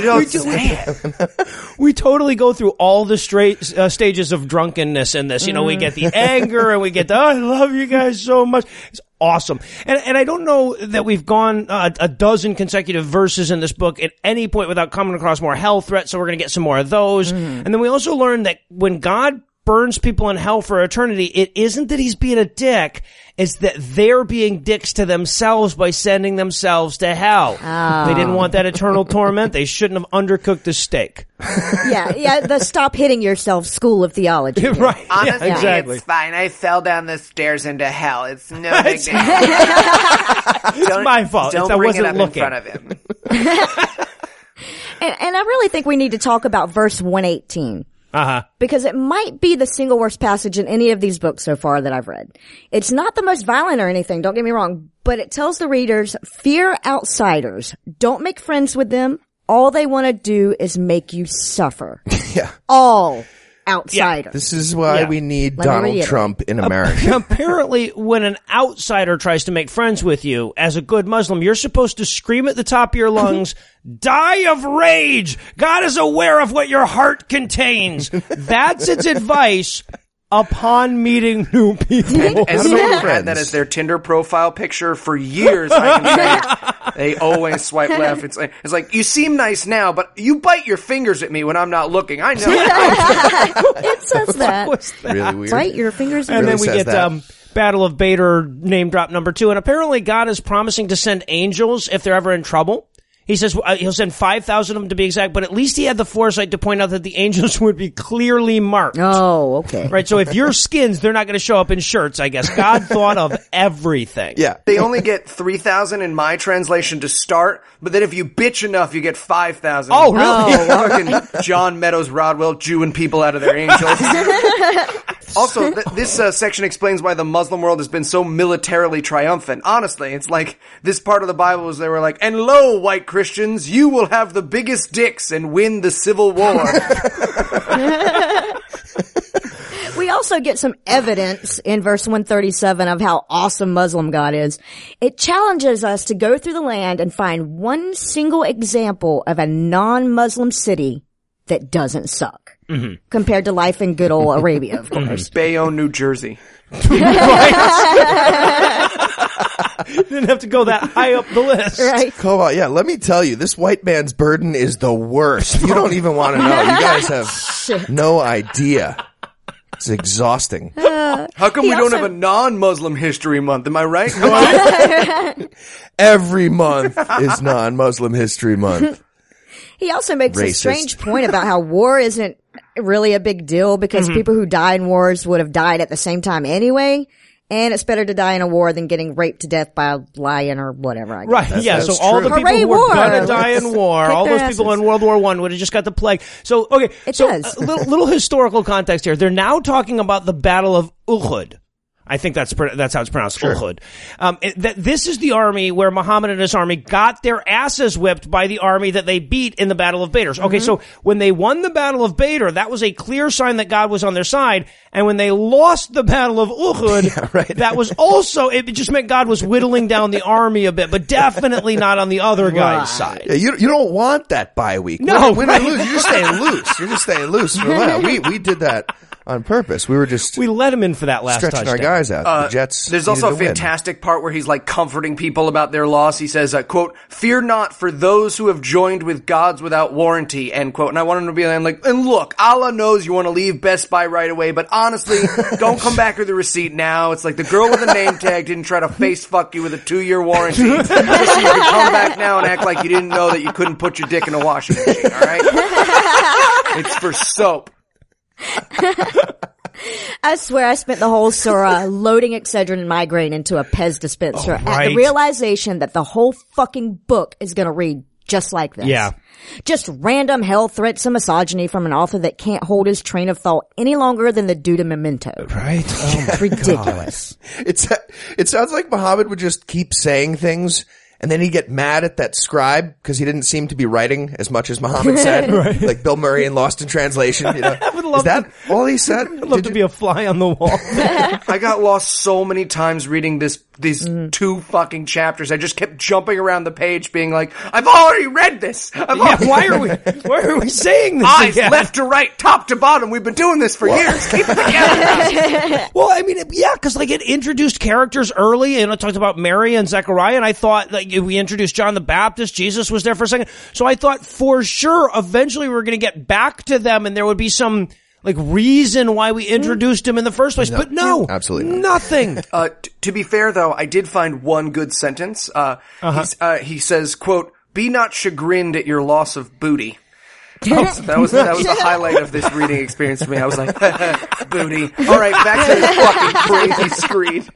don't say it. [laughs] we totally go through all the straight uh, stages of drunkenness in this. You know, we get the anger and we get the "I love you guys so much." It's awesome, and and I don't know that we've gone uh, a dozen consecutive verses in this book at any point without coming across more hell threats. So we're going to get some more of those, and then we also learn that when God burns people in hell for eternity, it isn't that he's being a dick. It's that they're being dicks to themselves by sending themselves to hell. Oh. They didn't want that eternal torment. They shouldn't have undercooked the steak. [laughs] Yeah, yeah, the stop hitting yourself school of theology. [laughs] right. Honestly, yeah, exactly. it's fine. I fell down the stairs into hell. It's no [laughs] big deal. It's my fault. Don't It's- I bring wasn't it up looking. in front of him. And, and I really think we need to talk about verse 118. Uh huh. because it might be the single worst passage in any of these books so far that I've read. It's not the most violent or anything, don't get me wrong, but it tells the readers, fear outsiders. Don't make friends with them. All they want to do is make you suffer. [laughs] Yeah. All outsiders. This is why Yeah. we need Let Donald. Trump in America. [laughs] Apparently, when an outsider tries to make friends with you, as a good Muslim, you're supposed to scream at the top of your lungs, [laughs] die of rage! God is aware of what your heart contains. That's its advice upon meeting new people. And How someone about had that as their Tinder profile picture for years. I can say [laughs] they always swipe left. It's like it's like you seem nice now, but you bite your fingers at me when I'm not looking. I know. [laughs] it says that. What's that? really weird. Right? Your fingers And really then we get that. um, Battle of Badr name drop number two. And apparently God is promising to send angels if they're ever in trouble. He says uh, he'll send 5,000 of them to be exact, but at least he had the foresight to point out that the [laughs] angels would be clearly marked. Oh, okay. Right, so if you're skins, they're not going to show up in shirts, I guess. God thought of [laughs] everything. yeah. They only get three thousand in my translation to start, but then if you bitch enough, you get five thousand. Oh, really? Fucking John Medows Rodwell Jewing people out of their angels. [laughs] also, [laughs] th- this uh, section explains why the Muslim world has been so militarily triumphant. Honestly, it's like this part of the Bible is they were like, "And lo, white Christians, you will have the biggest dicks and win the civil war." [laughs] We also get some evidence in verse 137 of how awesome Muslim God is. It challenges us to go through the land and find one single example of a non-Muslim city that doesn't suck. Mm-hmm. Compared to life in good old Arabia, of [laughs] mm-hmm. course. Bayonne, New Jersey. [laughs] Didn't have to go that high up the list. right? Come on, yeah. Let me tell you, this white man's burden is the worst. You don't even want to know. You guys have no idea. It's exhausting. Uh, how come He we don't also- have a non-Muslim history month? Am I right? Come on. [laughs] Every month is non-Muslim History Month. He also makes a strange point about how war isn't really a big deal because Mm-hmm. people who die in wars would have died at the same time anyway. And it's better to die in a war than getting raped to death by a lion or whatever. I guess. Right. yeah. So that's all the people Hooray, who were gonna die in [laughs] war, all those people in World War One would have just got the plague. So okay. It so does. A little, little historical context here. They're now talking about the Battle of Uhud. I think that's pr- that's how it's pronounced. Uhud. Um, that this is the army where Muhammad and his army got their asses whipped by the army that they beat in the Battle of Badr. Okay, so when they won the Battle of Badr, that was a clear sign that God was on their side. And when they lost the Battle of Uhud, [laughs] that was also it just meant God was whittling down the army a bit, but definitely not on the other guy's side. Yeah, you you don't want that bye week. No, win, win right. or lose, you're just staying loose. You're just staying loose. [laughs] We we did that on purpose. We were just We let him in for that last stretching touchdown. our guys out. Uh, the Jets. There's also a to win. fantastic part where he's like comforting people about their loss. He says, uh, "quote Fear not for those who have joined with gods without warranty." End quote. And I want him to be I'm like, and look, Allah knows you want to leave Best Buy right away, but honestly, [laughs] don't come back with a receipt now. It's like the girl with the name tag didn't try to face fuck you with a two year warranty, [laughs] just so you can come back now and act like you didn't know that you couldn't put your dick in a washing machine. All right, [laughs] it's for soap. [laughs] I swear I spent the whole surah loading Excedrin and migraine into a Pez dispenser at right. the realization that the whole fucking book is going to read just like this. Yeah. Just random hell threats and misogyny from an author that can't hold his train of thought any longer than the dude in Memento. Right? Oh my Ridiculous. It's it sounds like Muhammad would just keep saying things. And then he'd get mad at that scribe because he didn't seem to be writing as much as Muhammad [laughs] said, like Bill Murray in Lost in Translation. You know? [laughs] would Is love that all he said? I'd love Did to you- be a fly on the wall. [laughs] I got lost so many times reading this these mm. two fucking chapters. I just kept jumping around the page, being like, "I've already read this. I've yeah, already why are we why are we saying this eyes again? left to right, top to bottom. We've been doing this for years. Keep it together." Well, I mean, yeah, because like it introduced characters early, and it talked about Mary and Zechariah, and I thought like we introduced John the Baptist, Jesus was there for a second, so I thought for sure eventually we were going to get back to them, and there would be some like reason why we introduced him in the first place. but no, absolutely not. nothing. [laughs] Uh, t- to be fair, though, I did find one good sentence. Uh, he's, uh, he says, "quote Be not chagrined at your loss of booty." [laughs] that was that was the [laughs] highlight of this reading experience for me. I was like, "Booty." All right, back to the fucking crazy screed.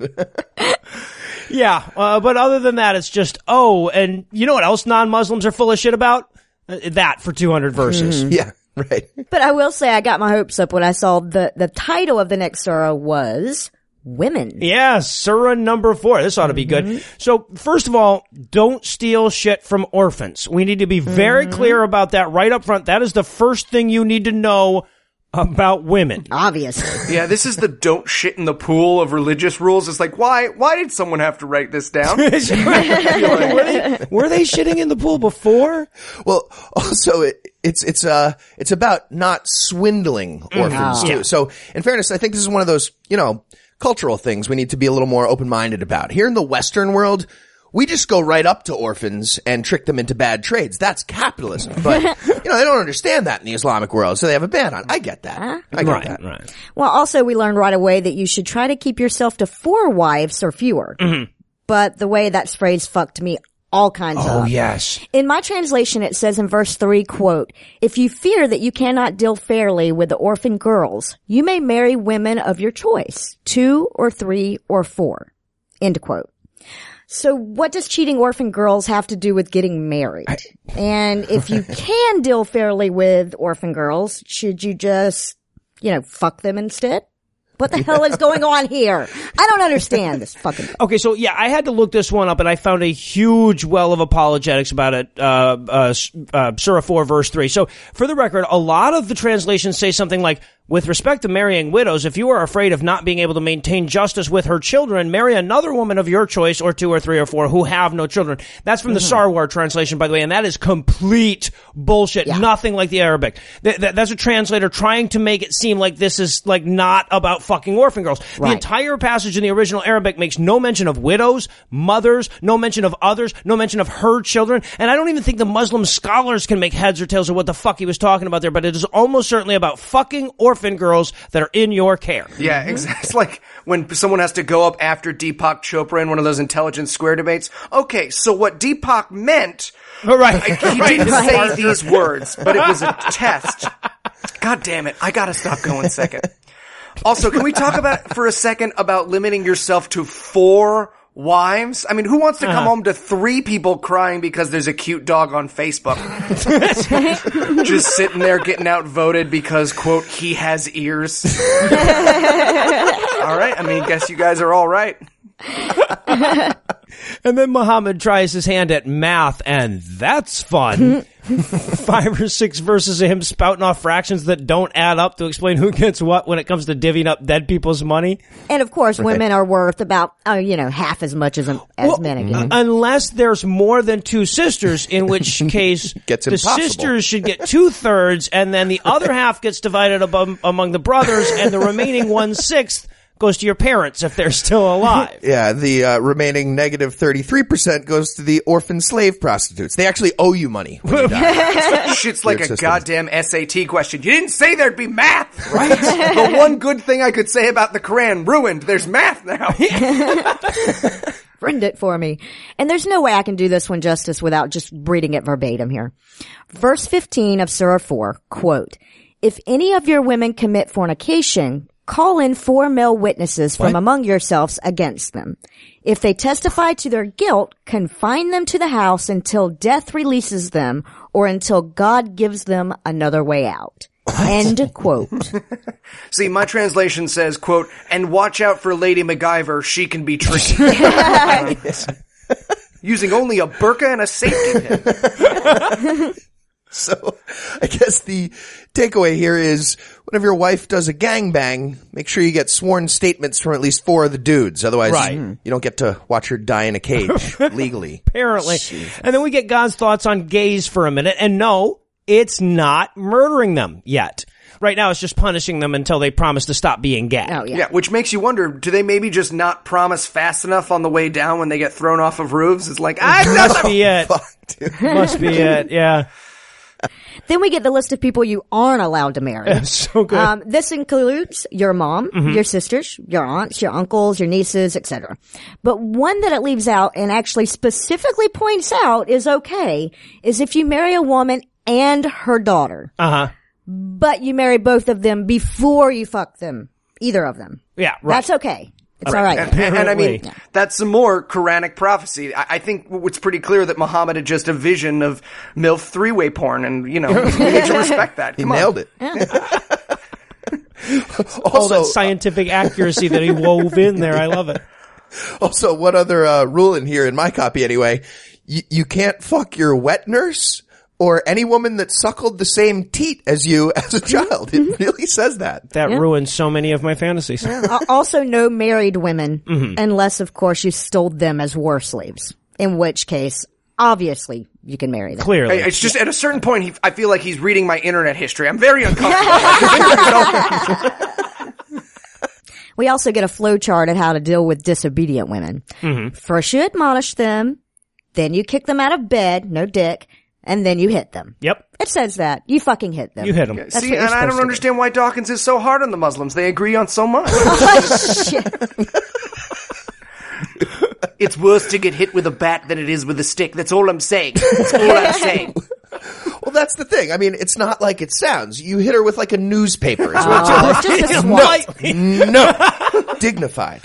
Yeah, uh, but other than that, it's just oh, and you know what else non-Muslims are full of shit about? Uh, that for two hundred verses. Yeah, right. But I will say I got my hopes up when I saw the, the title of the next surah was Women. Yeah, Surah number four. This ought to be good. So, first of all, don't steal shit from orphans. We need to be very clear about that right up front. That is the first thing you need to know about women. Obviously. Yeah, this is the don't shit in the pool of religious rules. It's like, why, why did someone have to write this down? [laughs] were, they, were they shitting in the pool before? Well, also it, it's it's uh it's about not swindling orphans too. Yeah. So, in fairness, I think this is one of those you know cultural things we need to be a little more open minded about. Here in the Western world. We just go right up to orphans and trick them into bad trades. That's capitalism. But, [laughs] you know, they don't understand that in the Islamic world, so they have a ban on it. I get that. I get Right, that. right. Well, also we learned right away that you should try to keep yourself to four wives or fewer. Mm-hmm. But the way that phrased fucked me all kinds of. Oh, yes. In my translation, it says in verse three, quote, if you fear that you cannot deal fairly with the orphan girls, you may marry women of your choice, two or three or four, end quote. So what does cheating orphan girls have to do with getting married? and if you [laughs] can deal fairly with orphan girls, should you just, you know, fuck them instead? What the hell is going on here? I don't understand this fucking. Okay, so yeah, I had to look this one up, and I found a huge well of apologetics about it. Uh, uh, uh, Surah four, verse three. So, for the record, a lot of the translations say something like, "With respect to marrying widows, if you are afraid of not being able to maintain justice with her children, marry another woman of your choice, or two, or three, or four, who have no children." That's from the mm-hmm. Sarwar translation, by the way, and that is complete bullshit. Nothing like the Arabic. Th- th- that's a translator trying to make it seem like this is like not about fucking orphan girls. The entire passage in the original Arabic makes no mention of widows, mothers, no mention of others, no mention of her children, and I don't even think the Muslim scholars can make heads or tails of what the fuck he was talking about there, but it is almost certainly about fucking orphan orphan girls that are in your care. Yeah, [laughs] exactly. It's like when someone has to go up after Deepak Chopra in one of those intelligence square debates. Okay, so what Deepak meant, [laughs] Right. he didn't say these words, but it was a test. God damn it. I gotta stop going second. Also, can we talk about, for a second, about limiting yourself to four wives? I mean, who wants to come uh-huh. home to three people crying because there's a cute dog on Facebook? [laughs] Just sitting there getting outvoted because, quote, he has ears. [laughs] all right. I mean, guess you guys are all right. [laughs] And then Muhammad tries his hand at math, and that's fun. [laughs] Five or six verses of him spouting off fractions that don't add up to explain who gets what when it comes to divvying up dead people's money. And of course, women are worth about, uh, you know, half as much as, as Well, men again. Unless there's more than two sisters, in which [laughs] case Gets the impossible. sisters should get two thirds, and then the other [laughs] half gets divided above, among the brothers, and the remaining one sixth goes to your parents if they're still alive. [laughs] Yeah, the uh, remaining negative 33% goes to the orphan slave prostitutes. They actually owe you money when you die. [laughs] Shit's like Weird a system. goddamn SAT question. You didn't say there'd be math, [laughs] right? the one good thing I could say about the Quran ruined. There's math now. Friend it for me. And there's no way I can do this one justice without just reading it verbatim here. Verse 15 of Surah 4, quote, If any of your women commit fornication, call in four male witnesses from among yourselves against them. If they testify to their guilt, confine them to the house until death releases them or until God gives them another way out. End quote. [laughs] See, my translation says, quote, and watch out for Lady MacGyver. She can be tricky. [laughs] Using only a burqa and a safety pin. [laughs] [laughs] So I guess the takeaway here is whenever your wife does a gangbang, make sure you get sworn statements from at least four of the dudes. Otherwise, Right. you don't get to watch her die in a cage [laughs] legally. apparently. And then we get God's thoughts on gays for a minute. And no, it's not murdering them yet. Right now, it's just punishing them until they promise to stop being gay. Oh yeah. Yeah, which makes you wonder, do they maybe just not promise fast enough on the way down when they get thrown off of roofs? It's like, I ah, Must be it. Must be it. Yeah. Then we get the list of people you aren't allowed to marry. So good. Um, this includes your mom, your sisters, your aunts, your uncles, your nieces, etc. But one that it leaves out and actually specifically points out is okay is if you marry a woman and her daughter, Uh huh. but you marry both of them before you fuck them, either of them. Yeah. Right. That's okay. It's all right. And, and- and I mean, Apparently. that's some more Quranic prophecy. I, I think it's pretty clear that Muhammad had just a vision of MILF three-way porn, and, you know, [laughs] we need to respect that. He Come on. nailed it. [laughs] All also, that scientific accuracy that he wove in there. I love it. [laughs] also, one other uh, rule in here in my copy anyway: you, you can't fuck your wet nurse or any woman that suckled the same teat as you [laughs] as a child. It really says that. That ruins so many of my fantasies. [laughs] Al- also, no married women, Mm-hmm. unless, of course, you stole them as war slaves. In which case, obviously, you can marry them. Clearly. It's just at a certain point, he, I feel like he's reading my internet history. I'm very [laughs] uncomfortable. We also get a flow chart at how to deal with disobedient women. Mm-hmm. First, you admonish them, then you kick them out of bed, no dick, and then you hit them. Yep. It says that you fucking hit them. You hit them. That's See, what you're and I supposed don't to do. understand why Dawkins is so hard on the Muslims. They agree on so much. [laughs] Oh, [laughs] it's worse to get hit with a bat than it is with a stick. That's all I'm saying. That's all I'm [laughs] saying. Well, that's the thing. I mean, it's not like it sounds. You hit her with like a newspaper. Is what Oh, it's just a swat no, no, dignified,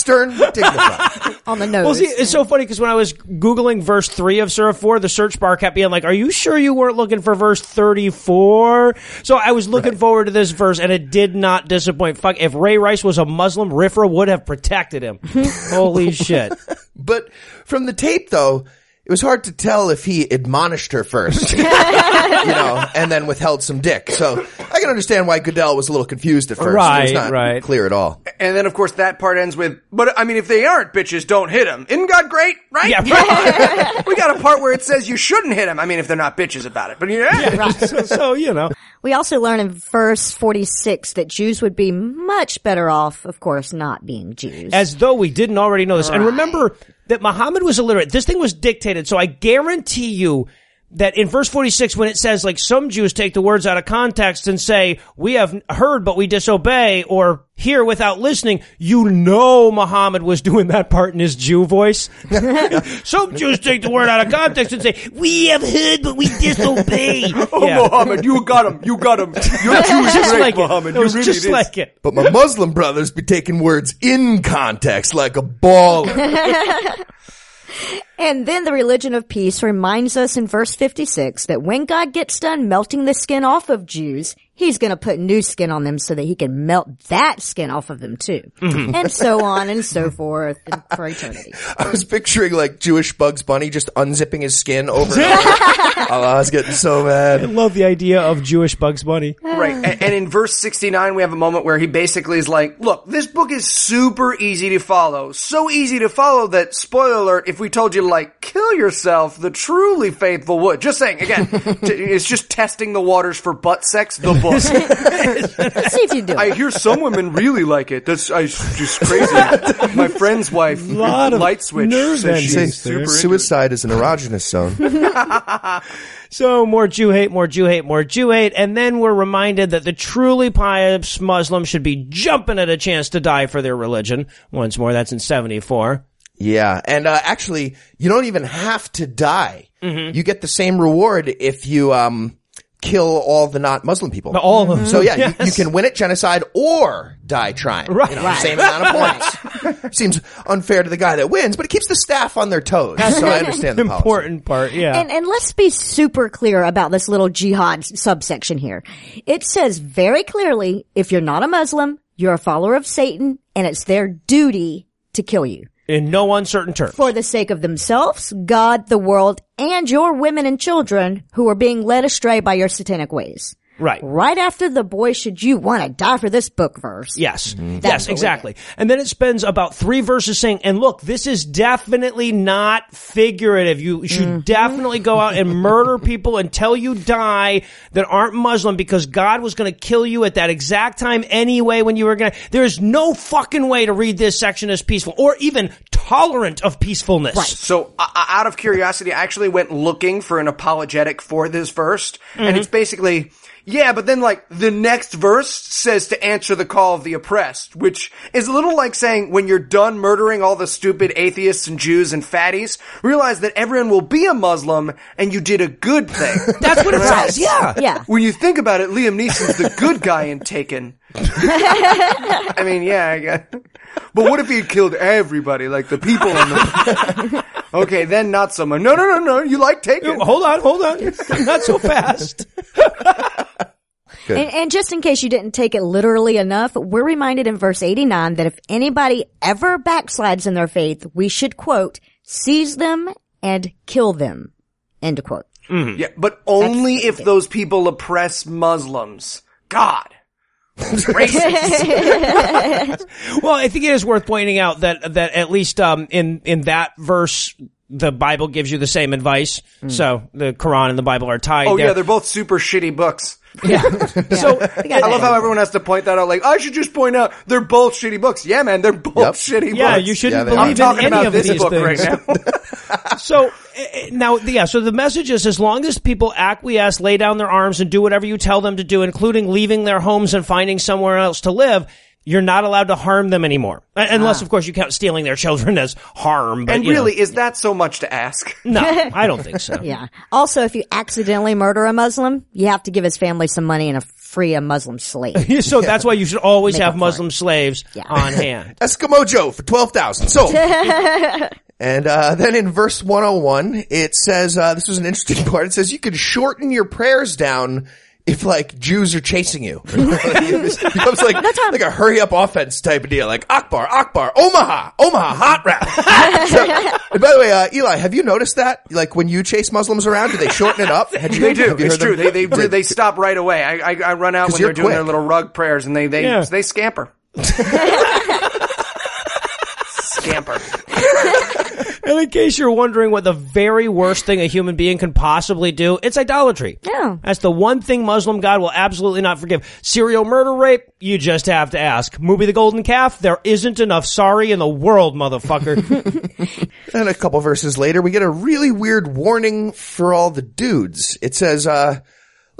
stern, but dignified. [laughs] on the nose. Well, see, it's so funny because when I was Googling verse 3 of Surah 4, the search bar kept being like, are you sure you weren't looking for verse 34? So I was looking forward to this verse and it did not disappoint. Fuck, if Ray Rice was a Muslim, Rifra would have protected him. [laughs] Holy shit. But from the tape, though, it was hard to tell if he admonished her first, [laughs] you know, and then withheld some dick. So I can understand why Goodell was a little confused at first. it Right, was not right. clear at all. And then, of course, that part ends with, but I mean, if they aren't bitches, don't hit them. Isn't God great? Right? Yeah, right. [laughs] we got a part where it says you shouldn't hit them. I mean, if they're not bitches about it. But yeah. so, so, you know. we also learn in verse 46 that Jews would be much better off, of course, not being Jews. As though we didn't already know this. And remember that Muhammad was illiterate. This thing was dictated. So I guarantee you that in verse 46 when it says like some Jews take the words out of context and say we have heard but we disobey or hear without listening you know Muhammad was doing that part in his Jew voice [laughs] some Jews take the word out of context and say we have heard but we disobey [laughs] Oh, Yeah. Muhammad, you got him. You got him. You're [laughs] Jewish just great, like. Muhammad. It was you really just is. like it But my Muslim brothers be taking words in context like a baller. And then the religion of peace reminds us in verse 56 that when God gets done melting the skin off of Jews, he's going to put new skin on them so that he can melt that skin off of them too. Mm-hmm. And so [laughs] on and so forth and for eternity. I was picturing like Jewish Bugs Bunny just unzipping his skin over. and over. [laughs] oh, I was getting so mad. I love the idea of Jewish Bugs Bunny Right. And, and in verse 69, we have a moment where he basically is like, look, this book is super easy to follow. So easy to follow that, spoiler alert, if we told you to like, kill yourself, the truly faithful would. Just saying, again, [laughs] t- it's just testing the waters for butt sex, the book. Let's see if you do I hear some women really like it. That's I, just crazy. My friend's wife, Lot of Light Switch, nerve says she's endings super there. into. Suicide is an erogenous zone. [laughs] So more Jew hate, more Jew hate, more Jew hate, and then we're reminded that the truly pious Muslim should be jumping at a chance to die for their religion. Once more, that's in 74. Yeah, and uh, actually, you don't even have to die. Mm-hmm. You get the same reward if you um kill all the not Muslim people. All of them. So yeah, you, you Yes. can win at genocide or die trying. Right. You know, Same amount of [laughs] points. Seems unfair to the guy that wins, but it keeps the staff on their toes. so I understand the policy. Important part, yeah. And, and let's be super clear about this little jihad subsection here. It says very clearly, if you're not a Muslim, you're a follower of Satan, and it's their duty to kill you. In no uncertain terms. For the sake of themselves, God, the world, and your women and children who are being led astray by your satanic ways. Right. Right after the boy should you want to die for this book verse. Yes. That's Yes, exactly. And then it spends about three verses saying, and look, this is definitely not figurative. You should Mm-hmm. definitely go out and murder people until you die that aren't Muslim because God was going to kill you at that exact time anyway when you were going to. There's no fucking way to read this section as peaceful or even tolerant of peacefulness. Right. So, uh, out of curiosity, I actually went looking for an apologetic for this verse, and it's basically, yeah, but then like the next verse says to answer the call of the oppressed, which is a little like saying when you're done murdering all the stupid atheists and Jews and fatties, realize that everyone will be a Muslim and you did a good thing. [laughs] That's what it says. Yeah. [laughs] Yeah. when you think about it, Liam Neeson's the good guy in Taken. [laughs] I mean, yeah, I guess. But what if he had killed everybody, like the people in the... [laughs] Okay, then not so much. No, no, no, no, you like taking. Hold on, hold on. [laughs] Not so fast. [laughs] And, and just in case you didn't take it literally enough, we're reminded in verse 89 that if anybody ever backslides in their faith, we should quote, seize them and kill them. End quote. Mm-hmm. Yeah, but only if those people oppress Muslims. God. [laughs] Well, I think it is worth pointing out that that at least um, in in that verse, the Bible gives you the same advice. So the Quran and the Bible are tied. Oh there. yeah, they're both super shitty books. [laughs] [laughs] so I love how everyone has to point that out. Like, I should just point out they're both shitty books. Yeah, man, they're both Yep. shitty yeah, books. you shouldn't Yeah, they are. I'm believe talking in any about of this these book things. right now. [laughs] So eh, eh, now, yeah. So the message is: as long as people acquiesce, lay down their arms, and do whatever you tell them to do, including leaving their homes and finding somewhere else to live. You're not allowed to harm them anymore, Uh, unless, of course, you count stealing their children as harm. But, and you know. really, is that so much to ask? no, [laughs] I don't think so. Yeah. Also, if you accidentally murder a Muslim, you have to give his family some money and a free a Muslim slave. [laughs] so that's why you should always Make have up for it. Muslim slaves Yeah. on [laughs] hand. Eskimo Joe for 12,000. Sold. and uh, then in verse 101, it says, uh, this was an interesting part. It says you could shorten your prayers down if like Jews are chasing you. [laughs] it becomes like, like a hurry up offense type of deal. Like Akbar, Akbar, Omaha, Omaha, hot rap. [laughs] So- and by the way, uh, Eli, have you noticed that? Like when you chase Muslims around, do they shorten it up? [laughs] Had you, They do. It's true. them? They they they stop right away. I I, I run out when they're doing their little rug prayers, and they they Yeah. they scamper. scamper. And in case you're wondering what the very worst thing a human being can possibly do, it's idolatry. Yeah. That's the one thing Muslim God will absolutely not forgive. Serial murder rape, you just have to ask. Movie The Golden Calf, there isn't enough sorry in the world, motherfucker. [laughs] And a couple verses later, we get a really weird warning for all the dudes. It says, uh,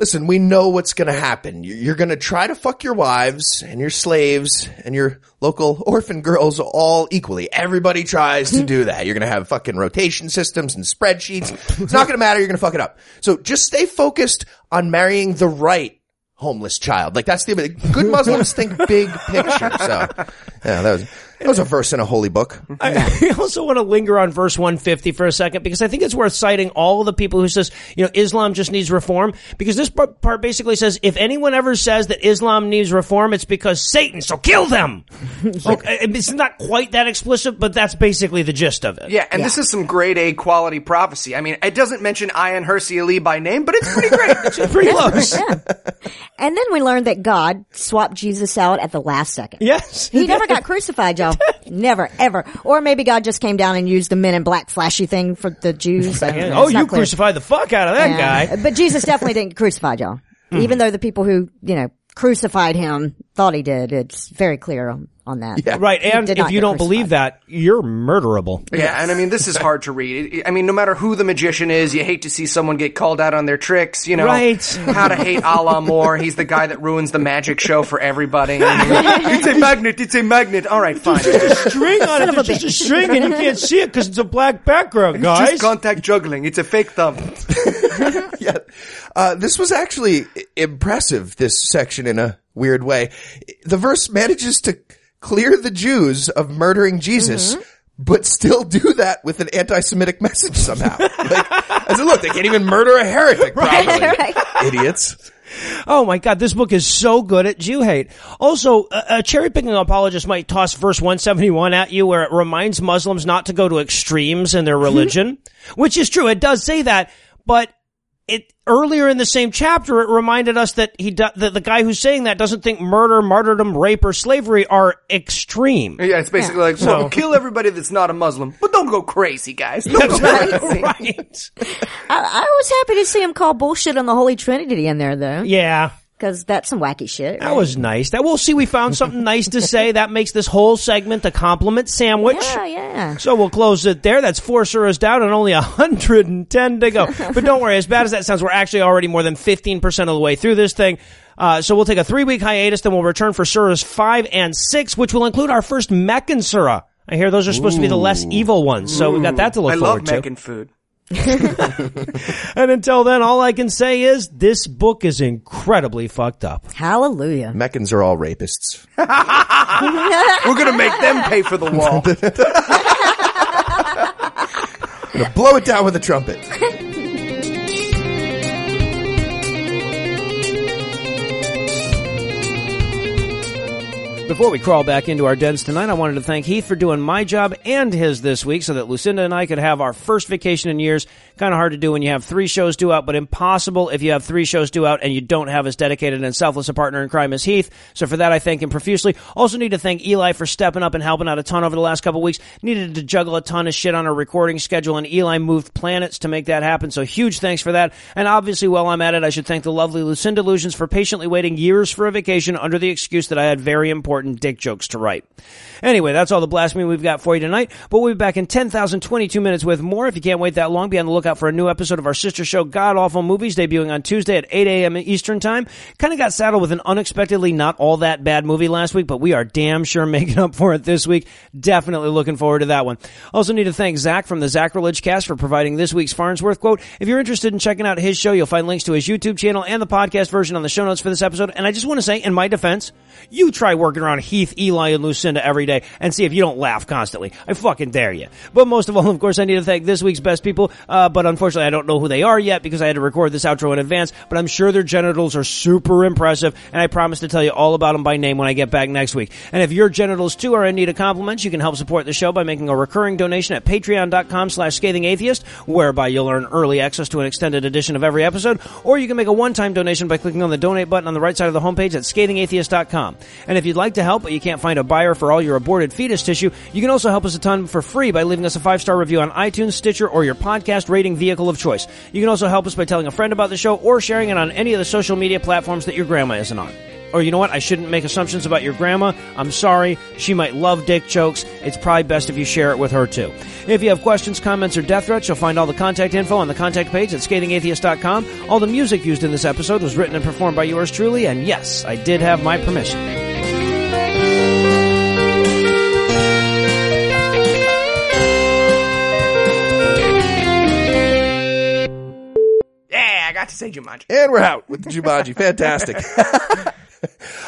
listen, we know what's gonna happen. You- You're gonna try to fuck your wives and your slaves and your local [laughs] orphan girls all equally. Everybody tries to do that. You're gonna have fucking rotation systems and spreadsheets. It's not gonna matter. You're gonna fuck it up. So just stay focused on marrying the right homeless child. Like that's the good Muslims think big picture. So yeah, that was that was a verse in a holy book. I [laughs] also want to linger on verse 150 for a second because I think it's worth citing all of the people who says, you know, Islam just needs reform because this part, part basically says if anyone ever says that Islam needs reform, it's because Satan, so kill them. [laughs] okay, it's not quite that explicit, but that's basically the gist of it. Yeah, and this is some grade A quality prophecy. I mean, it doesn't mention Ayaan Hirsi Ali by name, but it's pretty great. [laughs] It's pretty close. Yeah. And then we learned that God swapped Jesus out at the last second. Yes. He never got crucified, y'all. [laughs] Never, ever. Or maybe God just came down and used the men in black flashy thing for the Jews. Oh, you crucified the fuck out of that Yeah. guy. But Jesus definitely didn't crucify y'all. Mm. Even though the people who, you know, crucified him thought he did. It's very clear on, on that. Yeah. Right, and if you don't believe that, you're murderable. Yeah, and I mean, this is hard to read. I mean, no matter who the magician is, you hate to see someone get called out on their tricks, you know. Right. How to hate Allah more. He's the guy that ruins the magic show for everybody. [laughs] it's a magnet, it's a magnet. All right, fine. There's a String on it, there's just a string and you can't see it because it's a black background, guys. Just contact juggling. It's a fake thumb. [laughs] yeah. Uh, this was actually impressive, this section in a weird way. The verse manages to clear the Jews of murdering Jesus, but still do that with an anti-Semitic message somehow. [laughs] like, as a look, they can't even murder a heretic properly. [laughs] right. Idiots. Oh my god, this book is so good at Jew hate. Also, a, a cherry picking apologist might toss verse 171 at you where it reminds Muslims not to go to extremes in their religion, which is true. It does say that, but it earlier in the same chapter it reminded us that he do, that the guy who's saying that doesn't think murder, martyrdom, rape or slavery are extreme. Yeah, it's basically like, well, kill everybody that's not a Muslim, but don't go crazy, guys. Don't go crazy. [laughs] right. I, I was happy to see him call bullshit on the Holy Trinity in there though. Yeah. Cause that's some wacky shit. That was nice. That we'll see. We found something nice to say. That makes this whole segment a compliment sandwich. Yeah, yeah. So we'll close it there. That's four surahs down and only 110 to go. But don't worry, as bad as that sounds, we're actually already more than 15% of the way through this thing. Uh, so we'll take a three week hiatus, then we'll return for surahs five and six, which will include our first Meccan surah. I hear those are supposed to be the less evil ones. So we've got that to look I love forward to. making food. [laughs] And until then, all I can say is this book is incredibly fucked up. Hallelujah. Meccans are all rapists. [laughs] We're gonna make them pay for the wall. [laughs] Gonna blow it down with a trumpet. Before we crawl back into our dens tonight, I wanted to thank Heath for doing my job and his this week so that Lucinda and I could have our first vacation in years. Kind of hard to do when you have three shows due out, but impossible if you have three shows due out and you don't have as dedicated and selfless a partner in crime as Heath. So for that, I thank him profusely. Also need to thank Eli for stepping up and helping out a ton over the last couple weeks. Needed to juggle a ton of shit on our recording schedule and Eli moved planets to make that happen. So huge thanks for that. And obviously, while I'm at it, I should thank the lovely Lucinda Lugeons for patiently waiting years for a vacation under the excuse that I had very important dick jokes to write. Anyway, that's all the blasphemy we've got for you tonight, but we'll be back in 10,022 minutes with more. If you can't wait that long, be on the lookout for a new episode of our sister show, God Awful Movies, debuting on Tuesday at 8 a.m. Eastern Time. Kind of got saddled with an unexpectedly not all that bad movie last week, but we are damn sure [laughs] making up for it this week. Definitely looking forward to that one. Also need to thank Zach from the Zacrilege Cast for providing this week's Farnsworth quote. If you're interested in checking out his show, you'll find links to his YouTube channel and the podcast version on the show notes for this episode. And I just want to say, in my defense, you try working around Heath, Eli, and Lucinda every day and see if you don't laugh constantly. I fucking dare you. But most of all, of course, I need to thank this week's best people. Uh, but unfortunately, I don't know who they are yet because I had to record this outro in advance. But I'm sure their genitals are super impressive, and I promise to tell you all about them by name when I get back next week. And if your genitals too are in need of compliments, you can help support the show by making a recurring donation at patreon.com slash scathing atheist, whereby you'll earn early access to an extended edition of every episode, or you can make a one-time donation by clicking on the donate button on the right side of the homepage at scathingatheist.com. And if you'd like to help, but you can't find a buyer for all your aborted fetus tissue, you can also help us a ton for free by leaving us a five star review on iTunes, Stitcher, or your podcast rating vehicle of choice. You can also help us by telling a friend about the show or sharing it on any of the social media platforms that your grandma isn't on. Or you know what? I shouldn't make assumptions about your grandma. I'm sorry. She might love dick jokes. It's probably best if you share it with her too. If you have questions, comments, or death threats, you'll find all the contact info on the contact page at scathingatheist.com. All the music used in this episode was written and performed by yours truly, and yes, I did have my permission. Yeah, I got to say Jumanji. And we're out with the Jumanji. Fantastic. [laughs]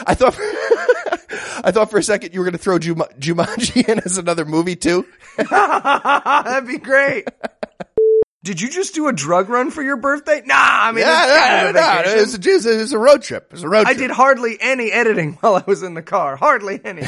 I thought, [laughs] I thought for a second you were going to throw Juma- Jumanji in as another movie too. [laughs] That'd be great. Did you just do a drug run for your birthday? Nah, I mean, Yeah, it's kind yeah, of a no, it was, a, it was a- it was a road trip. It was a road I trip. did hardly any editing while I was in the car. Hardly any.